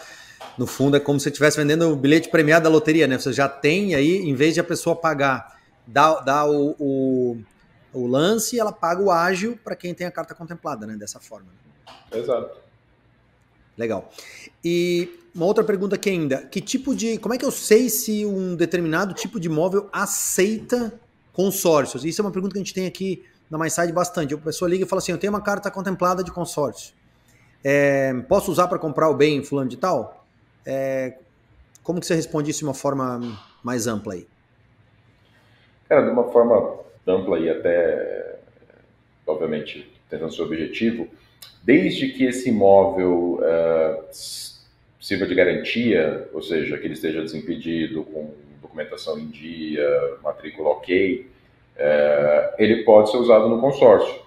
Speaker 1: No fundo, é como se você estivesse vendendo o bilhete premiado da loteria, né? Você já tem aí, em vez de a pessoa pagar, dá, dá o, o, o lance, ela paga o ágil para quem tem a carta contemplada, né? Dessa forma.
Speaker 3: Exato.
Speaker 1: Legal. E uma outra pergunta aqui ainda. Que tipo de. Como é que eu sei se um determinado tipo de imóvel aceita consórcios. Isso é uma pergunta que a gente tem aqui na MySide bastante. A pessoa liga e fala assim: eu tenho uma carta contemplada de consórcio. É, posso usar para comprar o bem fulano de tal? É, como que você responde isso de uma forma mais ampla aí?
Speaker 3: Cara, de uma forma ampla e até, obviamente, tentando ser objetivo, desde que esse imóvel uh, sirva de garantia, ou seja, que ele esteja desimpedido, com documentação em dia, matrícula ok, é, ele pode ser usado no consórcio.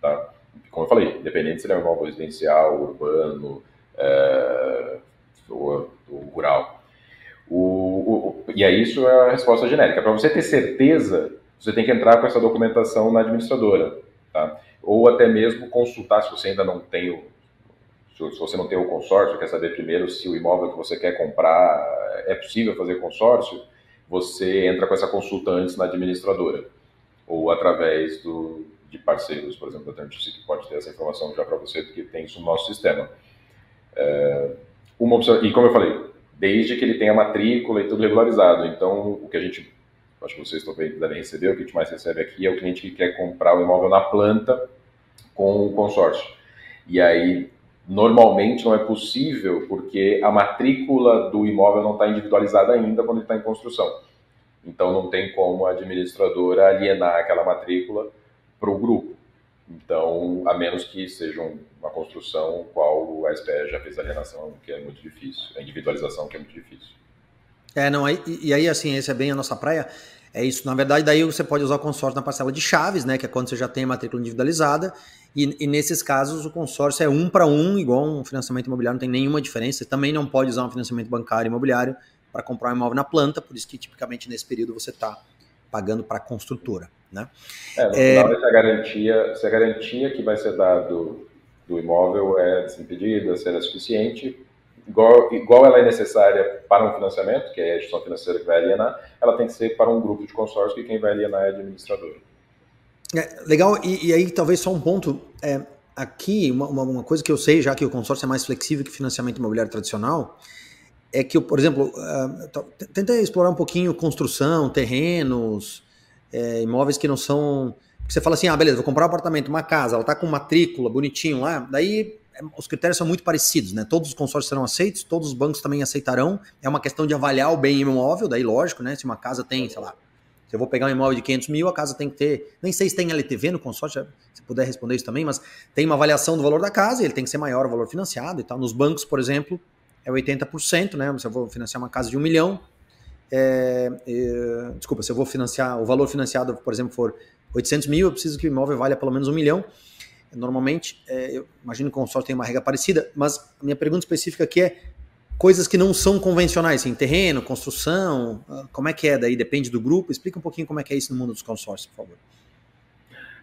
Speaker 3: Tá? Como eu falei, independente se ele é um imóvel residencial, urbano é, ou, ou, rural. O, o, e aí isso é a resposta genérica. Para você ter certeza, você tem que entrar com essa documentação na administradora. Tá? Ou até mesmo consultar, se você ainda não tem o, se você não tem o consórcio, quer saber primeiro se o imóvel que você quer comprar é possível fazer consórcio, você entra com essa consulta antes na administradora ou através do, de parceiros, por exemplo, da Terntice, que pode ter essa informação já para você, porque tem isso no nosso sistema. É, uma opção, e como eu falei, desde que ele tenha matrícula e tudo regularizado. Então, o que a gente, acho que vocês também devem receber, o que a gente mais recebe aqui é o cliente que quer comprar o imóvel na planta com o consórcio. E aí, Normalmente não é possível porque a matrícula do imóvel não está individualizada ainda quando ele está em construção. Então não tem como a administradora alienar aquela matrícula para o grupo. Então, a menos que seja uma construção qual o SPE já fez alienação, que é muito difícil, a individualização que é muito difícil.
Speaker 1: É, não, e, e aí assim, esse é bem a nossa praia. É isso, na verdade, daí você pode usar o consórcio na parcela de chaves, né? Que é quando você já tem a matrícula individualizada. E, e nesses casos, o consórcio é um para um, igual um financiamento imobiliário, não tem nenhuma diferença. Você também não pode usar um financiamento bancário imobiliário para comprar um imóvel na planta, por isso que tipicamente nesse período você está pagando para a construtora. Né?
Speaker 3: É, no é... final, se a, garantia, se a garantia que vai ser dado do imóvel é desimpedida, se ela é suficiente, igual, igual ela é necessária para um financiamento, que é a gestão financeira que vai alienar, ela tem que ser para um grupo de consórcio que quem vai alienar é a administradora.
Speaker 1: É, legal, e, e, aí talvez só um ponto. É, aqui, uma, uma, coisa que eu sei, já que o consórcio é mais flexível que financiamento imobiliário tradicional, é que, por exemplo, uh, tenta explorar um pouquinho construção, terrenos, é, imóveis que não são. Você fala assim, ah, beleza, vou comprar um apartamento, uma casa, ela tá com matrícula, bonitinho lá, daí os critérios são muito parecidos, né? Todos os consórcios serão aceitos, todos os bancos também aceitarão. É uma questão de avaliar o bem imóvel, daí lógico, né? Se uma casa tem, sei lá, Se eu vou pegar um imóvel de 500 mil, a casa tem que ter. Nem sei se tem LTV no consórcio, se puder responder isso também, mas tem uma avaliação do valor da casa, ele tem que ser maior o valor financiado e tal. Nos bancos, por exemplo, é 80%, né? Se eu vou financiar uma casa de um milhão, é, é, desculpa, se eu vou financiar, o valor financiado, por exemplo, for 800 mil, eu preciso que o imóvel valha pelo menos um milhão. Normalmente, é, eu imagino que o consórcio tem uma regra parecida, mas a minha pergunta específica aqui é coisas que não são convencionais, assim, terreno, construção, ah, como é que é daí? Depende do grupo? Explica um pouquinho como é que é isso no mundo dos consórcios, por favor.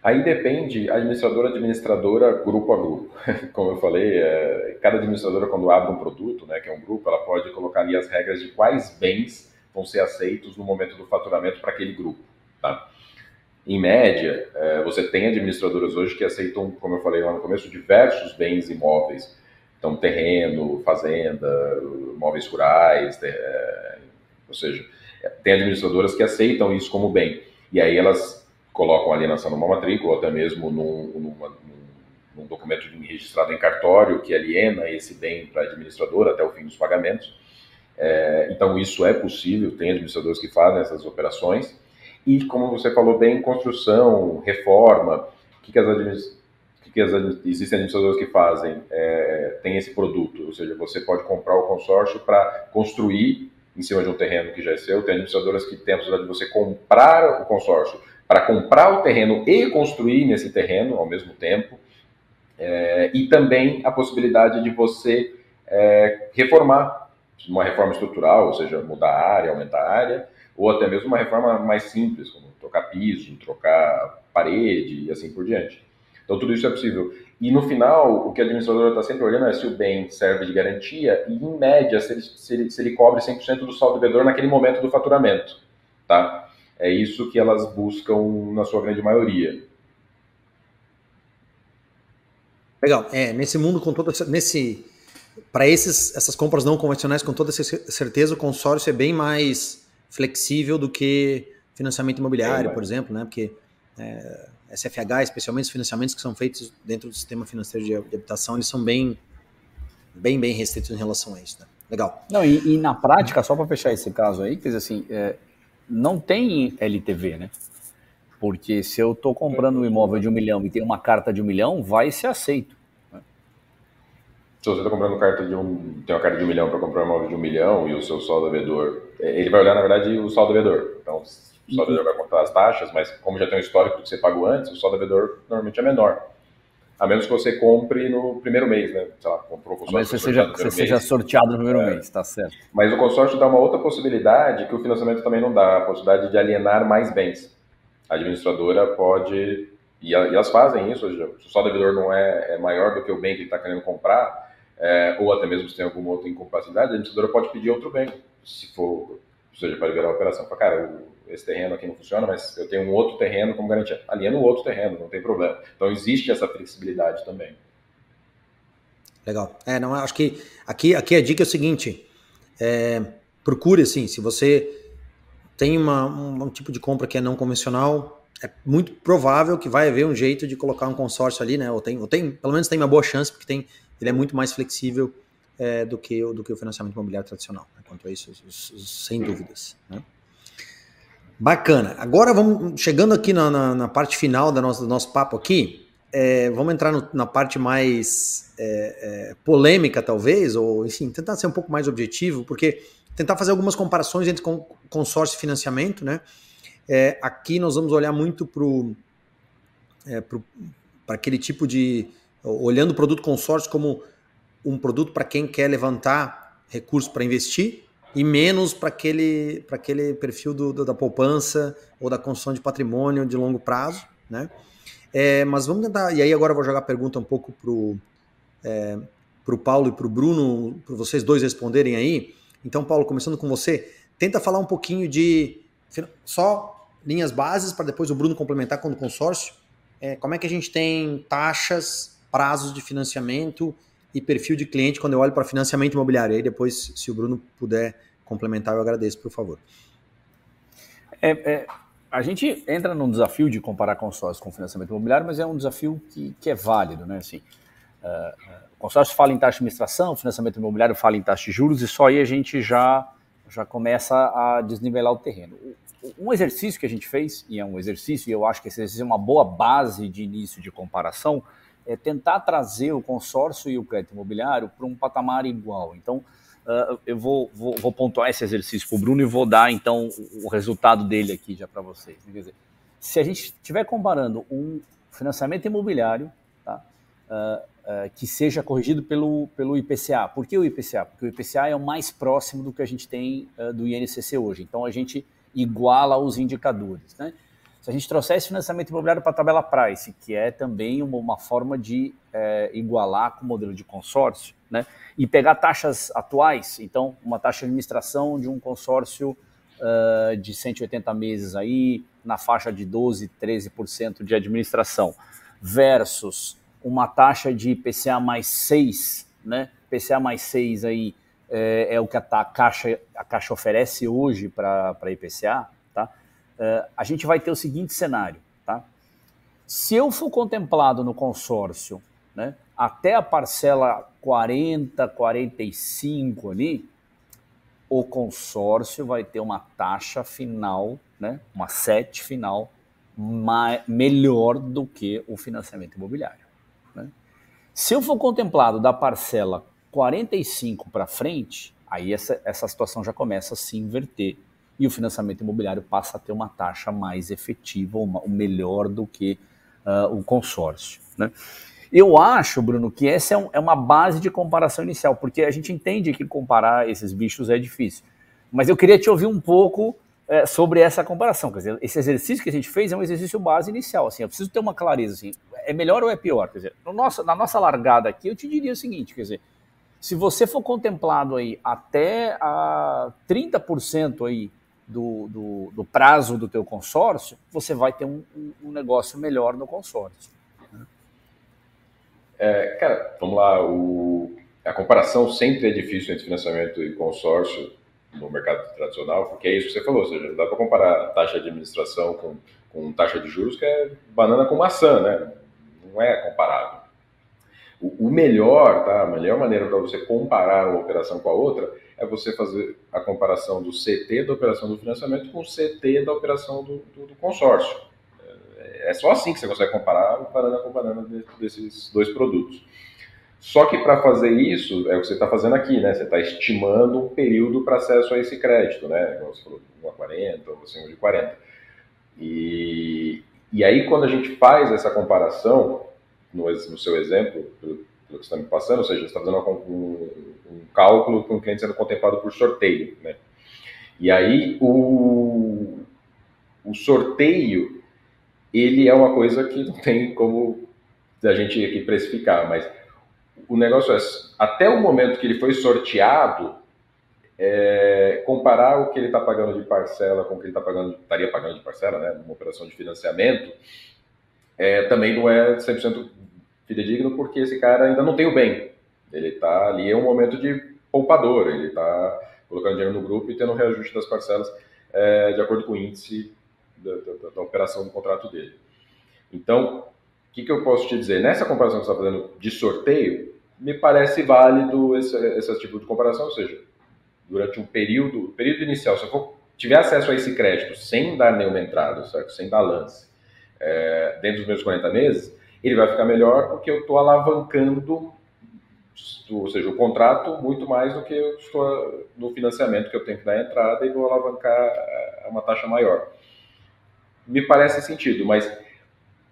Speaker 3: Aí depende administradora administradora, grupo a grupo. Como eu falei, é, cada administradora quando abre um produto, né, que é um grupo, ela pode colocar ali as regras de quais bens vão ser aceitos no momento do faturamento para aquele grupo, tá? Em média, é, você tem administradoras hoje que aceitam, como eu falei lá no começo, diversos bens imóveis. Então, terreno, fazenda, móveis rurais, é, ou seja, tem administradoras que aceitam isso como bem. E aí elas colocam alienação numa matrícula, até mesmo num, numa, num documento registrado em cartório que aliena esse bem para a administradora até o fim dos pagamentos. É, então, isso é possível, tem administradores que fazem essas operações. E, como você falou bem, construção, reforma, o que, que as que, que as, existem administradores que fazem? É, tem esse produto, ou seja, você pode comprar o consórcio para construir em cima de um terreno que já é seu. Tem administradoras que têm a possibilidade de você comprar o consórcio para comprar o terreno e construir nesse terreno ao mesmo tempo. É, e também a possibilidade de você é, reformar, uma reforma estrutural, ou seja, mudar a área, aumentar a área, ou até mesmo uma reforma mais simples, como trocar piso, trocar parede e assim por diante. Então, tudo isso é possível. E no final, o que a administradora está sempre olhando é se o bem serve de garantia e, em média, se ele, se ele, se ele cobre 100% do saldo devedor naquele momento do faturamento. Tá? É isso que elas buscam na sua grande maioria.
Speaker 1: Legal. É, nesse mundo com toda nesse para essas compras não convencionais com toda certeza o consórcio é bem mais flexível do que financiamento imobiliário, por exemplo, né? Porque é, SFH, especialmente os financiamentos que são feitos dentro do sistema financeiro de, de habitação, eles são bem, bem, bem restritos em relação a isso. Né? Legal.
Speaker 2: Não, e, e na prática, só para fechar esse caso aí, quer dizer assim, é, não tem LTV, né? Porque se eu estou comprando um imóvel de um milhão e tem uma carta de um milhão, vai ser aceito.
Speaker 3: Se você está comprando carta de um, tem uma carta de um milhão para comprar um imóvel de um milhão e o seu saldo devedor, ele vai olhar na verdade o saldo devedor. Então, o saldo devedor vai contar as taxas, mas como já tem um histórico que você pagou antes, o saldo devedor normalmente é menor. A menos que você compre no primeiro mês, né? Sei lá, comprou o
Speaker 2: consórcio. Mas você seja, você seja sorteado no primeiro é. mês, tá certo.
Speaker 3: Mas o consórcio dá uma outra possibilidade que o financiamento também não dá, a possibilidade de alienar mais bens. A administradora pode, e, elas fazem isso, se o saldo devedor não é, é maior do que o bem que ele está querendo comprar, é, ou até mesmo se tem alguma outra incapacidade, a administradora pode pedir outro bem, se for, seja, para liberar a operação. Fala, cara, esse terreno aqui não funciona, mas eu tenho um outro terreno como garantia. Aliena o outro terreno, não tem problema. Então existe essa flexibilidade também.
Speaker 1: Legal. É, não, acho que aqui, aqui a dica é o seguinte: é, procure assim, se você tem uma, um, um tipo de compra que é não convencional, é muito provável que vai haver um jeito de colocar um consórcio ali, né? Ou tem, ou tem pelo menos tem uma boa chance, porque tem ele é muito mais flexível é, do, que, do que o financiamento imobiliário tradicional. Né? Quanto a isso, sem dúvidas. Né? Bacana. Agora vamos chegando aqui na, na, na parte final da nossa, do nosso papo aqui. É, vamos entrar no, na parte mais é, é, polêmica, talvez, ou enfim, tentar ser um pouco mais objetivo, porque tentar fazer algumas comparações entre consórcio e financiamento, né? É, aqui nós vamos olhar muito para é, aquele tipo de olhando o produto consórcio como um produto para quem quer levantar recursos para investir e menos para aquele, aquele perfil do, do, da poupança ou da construção de patrimônio de longo prazo, né? É, mas vamos tentar, e aí agora eu vou jogar a pergunta um pouco para o é, pro Paulo e para o Bruno, para vocês dois responderem aí. Então, Paulo, começando com você, tenta falar um pouquinho de só linhas bases para depois o Bruno complementar com o consórcio. É, como é que a gente tem taxas prazos de financiamento e perfil de cliente quando eu olho para financiamento imobiliário. Aí depois, se o Bruno puder complementar, eu agradeço, por favor.
Speaker 2: É, é, a gente entra num desafio de comparar consórcio com financiamento imobiliário, mas é um desafio que, que é válido, né? Assim, uh, o consórcio fala em taxa de administração, o financiamento imobiliário fala em taxa de juros, e só aí a gente já, já começa a desnivelar o terreno. um exercício que a gente fez, e é um exercício, e eu acho que esse exercício é uma boa base de início de comparação, é tentar trazer o consórcio e o crédito imobiliário para um patamar igual. Então, uh, eu vou, vou, vou, pontuar esse exercício para o Bruno e vou dar, então, o, resultado dele aqui já para vocês. Quer dizer, se a gente estiver comparando um financiamento imobiliário tá, uh, que seja corrigido pelo, pelo IPCA. Por que o IPCA? Porque o IPCA é o mais próximo do que a gente tem do INCC hoje. Então, a gente iguala os indicadores. Né? Se a gente trouxer esse financiamento imobiliário para a tabela Price, que é também uma, uma forma de é, igualar com o modelo de consórcio, né? e pegar taxas atuais, então uma taxa de administração de um consórcio uh, de 180 meses aí, na faixa de 12, 13% de administração, versus uma taxa de IPCA mais 6, né? IPCA mais 6 aí é, é o que a, a, Caixa, a Caixa oferece hoje para IPCA, a gente vai ter o seguinte cenário, tá? Se eu for contemplado no consórcio, né, até a parcela 40, 45 ali, o consórcio vai ter uma taxa final, né, uma set final melhor do que o financiamento imobiliário. Né? Se eu for contemplado da parcela 45 para frente, aí essa, essa situação já começa a se inverter e o financiamento imobiliário passa a ter uma taxa mais efetiva, uma, melhor do que uh, o consórcio. Né? Eu acho, Bruno, que essa é, um, é, uma base de comparação inicial, porque a gente entende que comparar esses bichos é difícil. Mas eu queria te ouvir um pouco é, sobre essa comparação. Quer dizer, esse exercício que a gente fez é um exercício base inicial. Assim, eu preciso ter uma clareza. Assim, é melhor ou é pior? Quer dizer, no nosso, na nossa largada aqui, eu te diria o seguinte: quer dizer, se você for contemplado aí até a 30% aí do, do, do, prazo do teu consórcio, você vai ter um, um negócio melhor no consórcio.
Speaker 3: É, cara, vamos lá, o, a comparação sempre é difícil entre financiamento e consórcio no mercado tradicional, porque é isso que você falou, ou seja, não dá para comparar taxa de administração com, com taxa de juros, que é banana com maçã, né? Não é comparável. O, o melhor, tá? A melhor maneira para você comparar uma operação com a outra é você fazer a comparação do CT da operação do financiamento com o CT da operação do, do, do consórcio. É, é só assim que você consegue comparar banana com banana desses dois produtos. Só que para fazer isso, é o que você está fazendo aqui, né? Você está estimando um período para acesso a esse crédito, né? Como você falou, 1 a 40 ou acima de 40. E, e aí, quando a gente faz essa comparação, no, no seu exemplo, pelo, pelo que você está me passando, ou seja, você está fazendo um, um cálculo com o cliente sendo contemplado por sorteio, né? E aí o, o sorteio ele é uma coisa que não tem como a gente aqui precificar, mas o negócio é até o momento que ele foi sorteado, é, comparar o que ele está pagando de parcela com o que ele tá pagando, estaria pagando de parcela, né, numa operação de financiamento, é, também não é 100% fidedigno porque esse cara ainda não tem o bem, ele está ali, é um momento de poupador, ele está colocando dinheiro no grupo e tendo um reajuste das parcelas é, de acordo com o índice da, da, da, operação do contrato dele. Então, o que, que eu posso te dizer? Nessa comparação que você está fazendo de sorteio, me parece válido esse, esse tipo de comparação, ou seja, durante um período, período inicial, se eu for, tiver acesso a esse crédito sem dar nenhuma entrada, certo? sem dar lance, é, dentro dos meus 40 meses, ele vai ficar melhor porque eu estou alavancando ou seja, o contrato muito mais do que eu estou no financiamento que eu tenho que dar entrada e vou alavancar a uma taxa maior. Me parece sentido, mas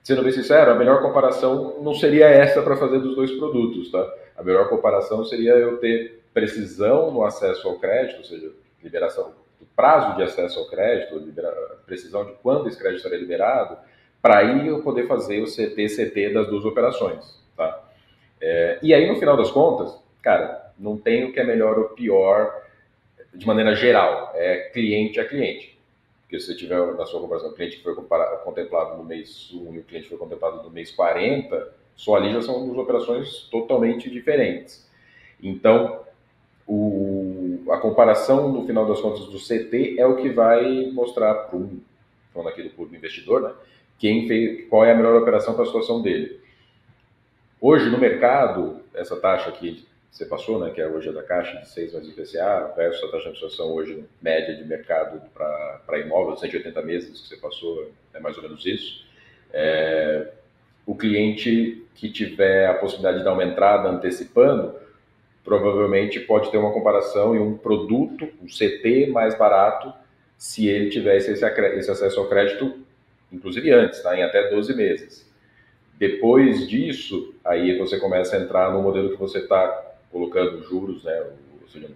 Speaker 3: sendo bem sincero, a melhor comparação não seria essa para fazer dos dois produtos, tá? A melhor comparação seria eu ter precisão no acesso ao crédito, ou seja, liberação do prazo de acesso ao crédito, precisão de quando esse crédito será liberado, para aí eu poder fazer o CT-CT das duas operações? É, e aí, no final das contas, cara, não tem o que é melhor ou pior de maneira geral, é cliente a cliente. Porque se você tiver na sua comparação, cliente que foi contemplado no mês 1 e o cliente foi contemplado no mês 40, só ali já são duas operações totalmente diferentes. Então, o, a comparação, no final das contas, do CT é o que vai mostrar para um, falando aqui do público investidor, né, quem fez, qual é a melhor operação para a situação dele. Hoje, no mercado, essa taxa aqui você passou, né, que é hoje a da Caixa de 6 meses IPCA, versus a taxa de administração hoje média de mercado para imóveis, 180 meses que você passou, é mais ou menos isso. É, o cliente que tiver a possibilidade de dar uma entrada antecipando, provavelmente pode ter uma comparação em um produto, um CT mais barato, se ele tivesse esse, esse acesso ao crédito, inclusive antes, tá? em até 12 meses. Depois disso, aí você começa a entrar no modelo que você está colocando juros, né? ou seja,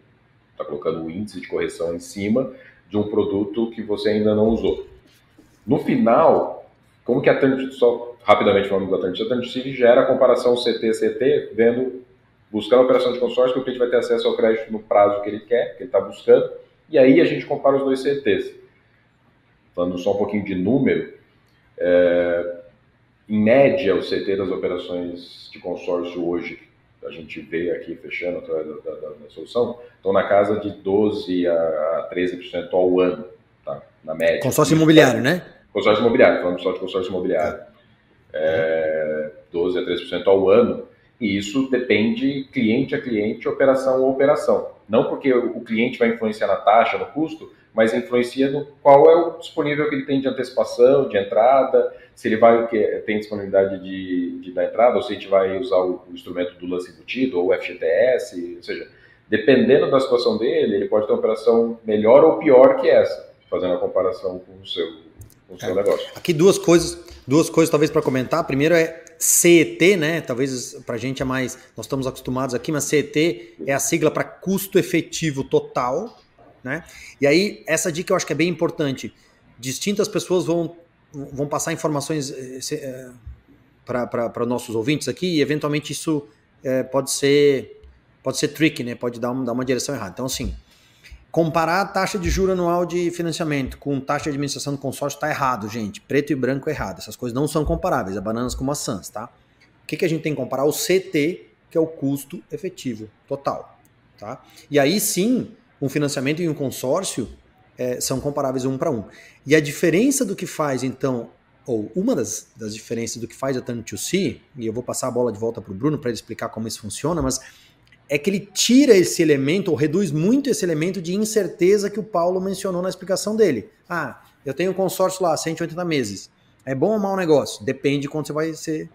Speaker 3: está colocando o índice de correção em cima de um produto que você ainda não usou. No final, como que a só rapidamente falando do Atlantic, o Atlantic gera a comparação CT-CT, vendo, buscando a operação de consórcio, que o cliente vai ter acesso ao crédito no prazo que ele quer, que ele está buscando, e aí a gente compara os dois CTs. Falando só um pouquinho de número, é, em média, o CT das operações de consórcio hoje, a gente vê aqui fechando através da, da, da solução, estão na casa de 12% a 13% ao ano, tá? na média.
Speaker 1: Consórcio imobiliário, né?
Speaker 3: Consórcio imobiliário, falando só de consórcio imobiliário é, 12 a 13% ao ano, e isso depende cliente a cliente, operação a operação. Não porque o cliente vai influenciar na taxa, no custo, mas influencia no qual é o disponível que ele tem de antecipação, de entrada, se ele vai tem disponibilidade de, de da entrada, ou se a gente vai usar o, o instrumento do lance embutido, ou o FGTS, ou seja, dependendo da situação dele, ele pode ter uma operação melhor ou pior que essa, fazendo a comparação com o seu, com o seu é. negócio.
Speaker 1: Aqui duas coisas Duas coisas talvez para comentar. Primeiro é CET, né? Talvez para a gente é mais. Nós estamos acostumados aqui, mas CET é a sigla para custo efetivo total. Né? E aí, essa dica eu acho que é bem importante. Distintas pessoas vão, vão passar informações é, eh, eh, para nossos ouvintes aqui, e eventualmente isso é, pode ser pode ser tricky, né? Pode dar, um, dar uma direção errada. Então, assim, Comparar a taxa de juro anual de financiamento com taxa de administração do consórcio está errado, gente. Preto e branco errado. Essas coisas não são comparáveis. É bananas com maçãs, tá? O que, que a gente tem que comparar? O CT, que é o custo efetivo total. Tá? E aí sim, um financiamento e um consórcio é, são comparáveis um para um. E a diferença do que faz, então, ou uma das, das diferenças do que faz a Turn to See, e eu vou passar a bola de volta para o Bruno para ele explicar como isso funciona, mas é que ele tira esse elemento, ou reduz muito esse elemento de incerteza que o Paulo mencionou na explicação dele. Ah, eu tenho um consórcio lá, 180 meses. É bom ou mau negócio? Depende de quando você vai ser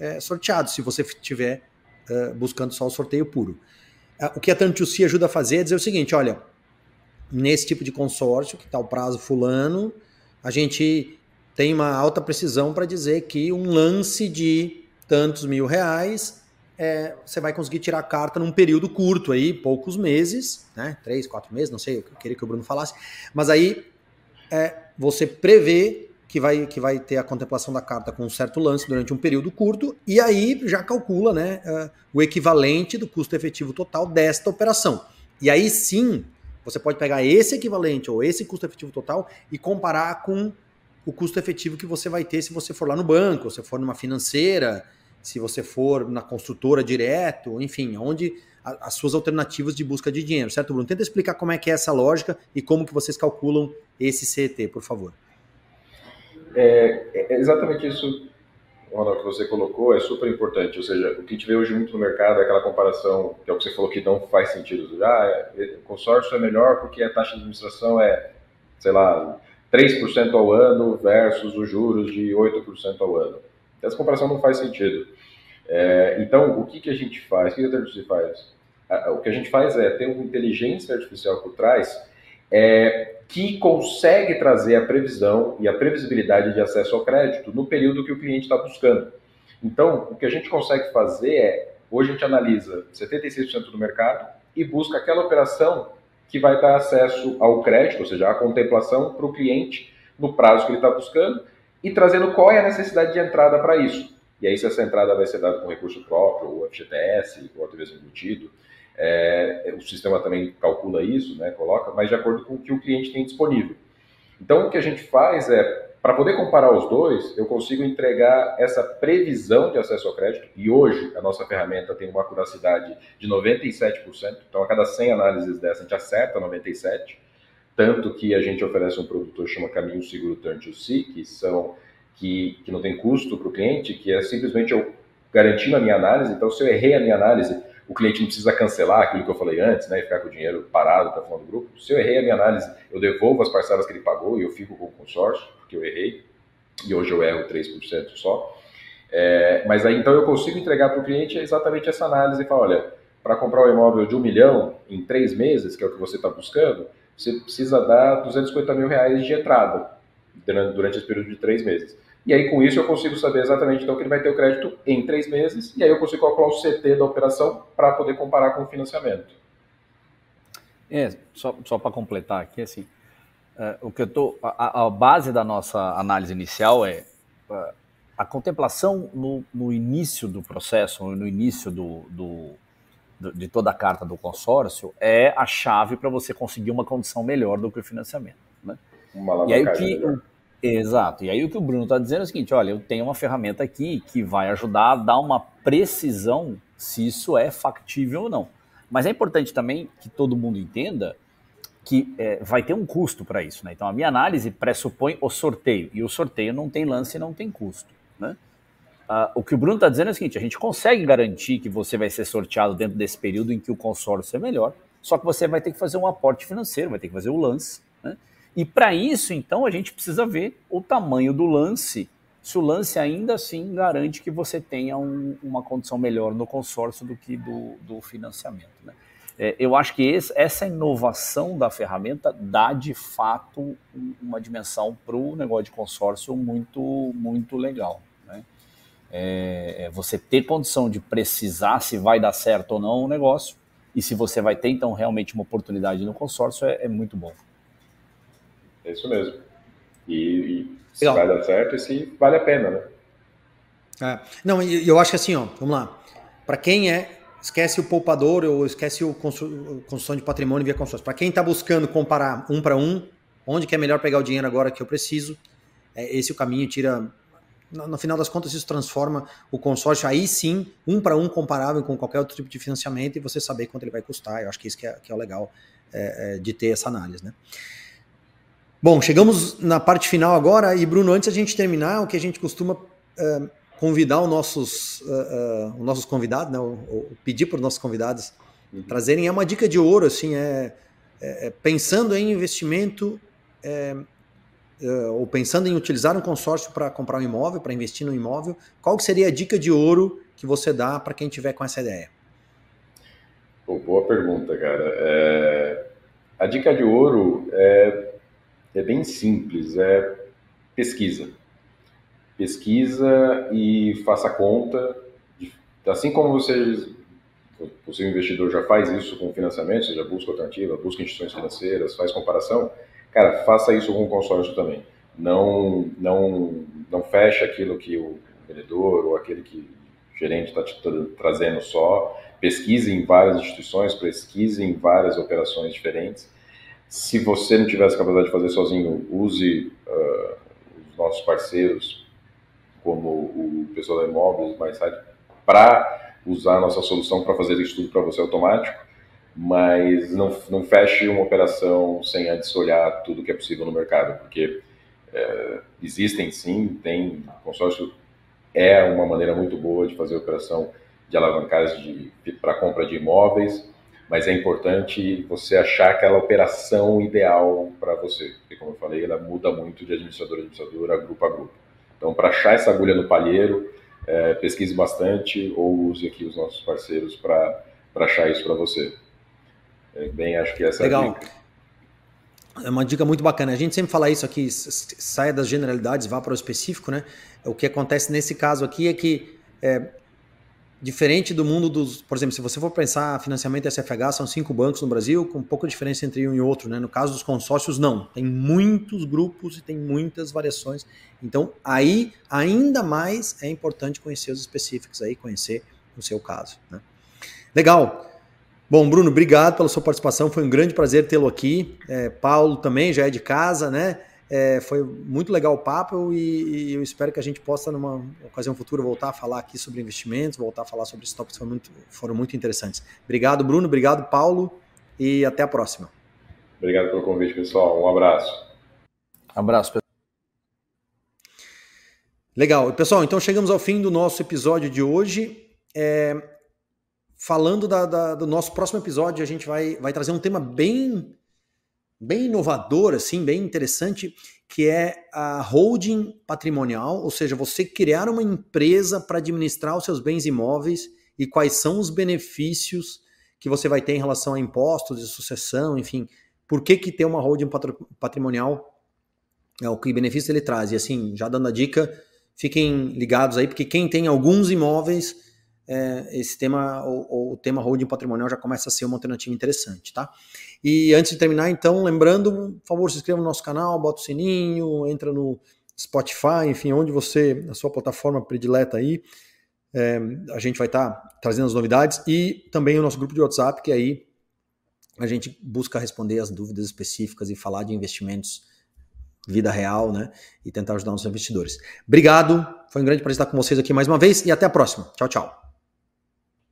Speaker 1: é, sorteado, se você estiver é, buscando só o sorteio puro. É, o que a Tantuci ajuda a fazer é dizer o seguinte: olha, nesse tipo de consórcio, que está o prazo fulano, a gente tem uma alta precisão para dizer que um lance de tantos mil reais é, você vai conseguir tirar a carta num período curto aí, poucos meses, né? Três, quatro meses, não sei, eu queria que o Bruno falasse. Mas aí é, você prevê que vai, que vai ter a contemplação da carta com um certo lance durante um período curto, e aí já calcula né, uh, o equivalente do custo efetivo total desta operação. E aí sim, você pode pegar esse equivalente ou esse custo efetivo total e comparar com o custo efetivo que você vai ter se você for lá no banco, se for numa financeira, se você for na construtora direto, enfim, onde as suas alternativas de busca de dinheiro, certo, Bruno? Tenta explicar como é que é essa lógica e como que vocês calculam esse CET, por favor.
Speaker 3: É, é exatamente isso, Ronaldo, que você colocou, é super importante. Ou seja, o que a gente vê hoje muito no mercado é aquela comparação, que é o que você falou que não faz sentido. Ah, é, consórcio é melhor porque a taxa de administração é, sei lá, 3% ao ano versus os juros de 8% ao ano. Essa comparação não faz sentido. É, então, o que, que a gente faz? O que a faz? O que a gente faz é ter uma inteligência artificial por trás é, que consegue trazer a previsão e a previsibilidade de acesso ao crédito no período que o cliente está buscando. Então, o que a gente consegue fazer é, hoje a gente analisa 76% do mercado e busca aquela operação que vai dar acesso ao crédito, ou seja, a contemplação para o cliente no prazo que ele está buscando e trazendo qual é a necessidade de entrada para isso. E aí, se essa entrada vai ser dada com recurso próprio, ou FGTS, ou até mesmo embutido, é, o sistema também calcula isso, né, coloca, mas de acordo com o que o cliente tem disponível. Então, o que a gente faz é, para poder comparar os dois, eu consigo entregar essa previsão de acesso ao crédito, e hoje a nossa ferramenta tem uma acuracidade de 97%, então a cada 100 análises dessa a gente acerta 97%, tanto que a gente oferece um produto que chama Caminho Seguro Turn to See, que são que, que não tem custo para o cliente, que é simplesmente eu garantindo a minha análise. Então, se eu errei a minha análise, o cliente não precisa cancelar aquilo que eu falei antes, né, e ficar com o dinheiro parado até o do grupo. Se eu errei a minha análise, eu devolvo as parcelas que ele pagou e eu fico com o consórcio, porque eu errei, e hoje eu erro 3% só. É, mas aí então eu consigo entregar para o cliente exatamente essa análise e falar, olha, para comprar um imóvel de um milhão em três meses, que é o que você está buscando, você precisa dar 250 mil reais de entrada durante esse período de três meses. E aí, com isso, eu consigo saber exatamente então que ele vai ter o crédito em três meses, e aí eu consigo calcular o CT da operação para poder comparar com o financiamento.
Speaker 2: É, só, só para completar aqui, assim, uh, o que eu tô, a, a, base da nossa análise inicial é uh, a contemplação no, no, início do processo, no início do, do, do, de toda a carta do consórcio, é a chave para você conseguir uma condição melhor do que o financiamento. Né? Uma e aí o que, Exato. E aí o que o Bruno está dizendo é o seguinte: olha, eu tenho uma ferramenta aqui que vai ajudar a dar uma precisão se isso é factível ou não. Mas é importante também que todo mundo entenda que é, vai ter um custo para isso. Né? Então a minha análise pressupõe o sorteio, e o sorteio não tem lance e não tem custo. Né? Ah, o que o Bruno está dizendo é o seguinte: a gente consegue garantir que você vai ser sorteado dentro desse período em que o consórcio é melhor, só que você vai ter que fazer um aporte financeiro, vai ter que fazer o lance. Né? E para isso, então, a gente precisa ver o tamanho do lance, se o lance ainda assim garante que você tenha um, uma condição melhor no consórcio do que do, do financiamento. Né? É, eu acho que esse, essa inovação da ferramenta dá de fato uma dimensão para o negócio de consórcio muito, muito legal. Né? É, é, você ter condição de precisar se vai dar certo ou não o negócio, e se você vai ter então realmente uma oportunidade no consórcio, é, é muito bom.
Speaker 3: É isso mesmo. E, e se Legal. vai dar certo e se vale a pena, né?
Speaker 1: É. Não, eu acho que assim, ó, vamos lá. Para quem é, esquece o poupador ou esquece o construção de patrimônio via consórcio. Para quem está buscando comparar um para um, onde que é melhor pegar o dinheiro agora que eu preciso, é esse o caminho, tira. No, no final das contas, isso transforma o consórcio aí sim, um para um comparável com qualquer outro tipo de financiamento e você saber quanto ele vai custar. Eu acho que isso que é, que é o legal é, é, de ter essa análise, né? Bom, chegamos na parte final agora e Bruno, antes a gente terminar, o que a gente costuma uh, convidar os nossos, uh, uh, os nossos convidados, né, ou, ou pedir para os nossos convidados uhum. trazerem é uma dica de ouro, assim, é, é, é pensando em investimento é, ou pensando em utilizar um consórcio para comprar um imóvel, para investir no imóvel, qual seria a dica de ouro que você dá para quem tiver com essa ideia?
Speaker 3: boa pergunta, cara. É, a dica de ouro é é bem simples, é pesquisa. Pesquisa e faça conta. Assim como você, o seu investidor já faz isso com financiamento, já busca alternativa, busca instituições financeiras, faz comparação, cara, faça isso com o consórcio também. Não, não, não feche aquilo que o vendedor ou aquele que o gerente está te trazendo só. Pesquise em várias instituições, pesquise em várias operações diferentes se você não tiver essa capacidade de fazer sozinho, use uh, os nossos parceiros, como o pessoal da Imóveis, mais para usar a nossa solução para fazer isso tudo para você automático, mas não, não feche uma operação sem antes olhar tudo que é possível no mercado, porque é, existem sim, tem consórcio é uma maneira muito boa de fazer operação de alavancagem para compra de imóveis, mas é importante você achar aquela operação ideal para você, porque como eu falei, ela muda muito de administrador a administrador, a grupo a grupo. Então, para achar essa agulha no palheiro, é, pesquise bastante ou use aqui os nossos parceiros para achar isso para você. É, bem, acho que essa
Speaker 1: Legal.
Speaker 3: é a dica.
Speaker 1: É uma dica muito bacana. A gente sempre fala isso aqui, saia das generalidades, vá para o específico, né? O que acontece nesse caso aqui é que é, Diferente do mundo dos. Por exemplo, se você for pensar financiamento SFH, são cinco bancos no Brasil, com pouca diferença entre um e outro. Né? No caso dos consórcios, não. Tem muitos grupos e tem muitas variações. Então, aí, ainda mais é importante conhecer os específicos aí, conhecer o seu caso. Né? Legal. Bom, Bruno, obrigado pela sua participação. Foi um grande prazer tê-lo aqui. É, Paulo também já é de casa, né? É, foi muito legal o papo e, e, eu espero que a gente possa, numa ocasião futura, voltar a falar aqui sobre investimentos, voltar a falar sobre esses tópicos que foram muito, foram muito interessantes. Obrigado, Bruno. Obrigado, Paulo. E até a próxima.
Speaker 3: Obrigado pelo convite, pessoal. Um abraço.
Speaker 2: Abraço, pessoal.
Speaker 1: Legal. Pessoal, então chegamos ao fim do nosso episódio de hoje. É, falando da, da, do nosso próximo episódio, a gente vai, vai trazer um tema bem, bem inovador, assim, bem interessante, que é a holding patrimonial, ou seja, você criar uma empresa para administrar os seus bens imóveis e quais são os benefícios que você vai ter em relação a impostos de sucessão, enfim, por que, que ter uma holding patrimonial é o que benefício ele traz. E assim, já dando a dica, fiquem ligados aí, porque quem tem alguns imóveis, é, esse tema, o, o, tema holding patrimonial já começa a ser uma alternativa interessante, tá? E antes de terminar, então, lembrando, por favor, se inscreva no nosso canal, bota o sininho, entra no Spotify, enfim, onde você, a sua plataforma predileta aí, é, a gente vai estar tá trazendo as novidades e também o nosso grupo de WhatsApp, que aí a gente busca responder as dúvidas específicas e falar de investimentos vida real, né? E tentar ajudar os investidores. Obrigado, foi um grande prazer estar com vocês aqui mais uma vez e até a próxima. Tchau, tchau.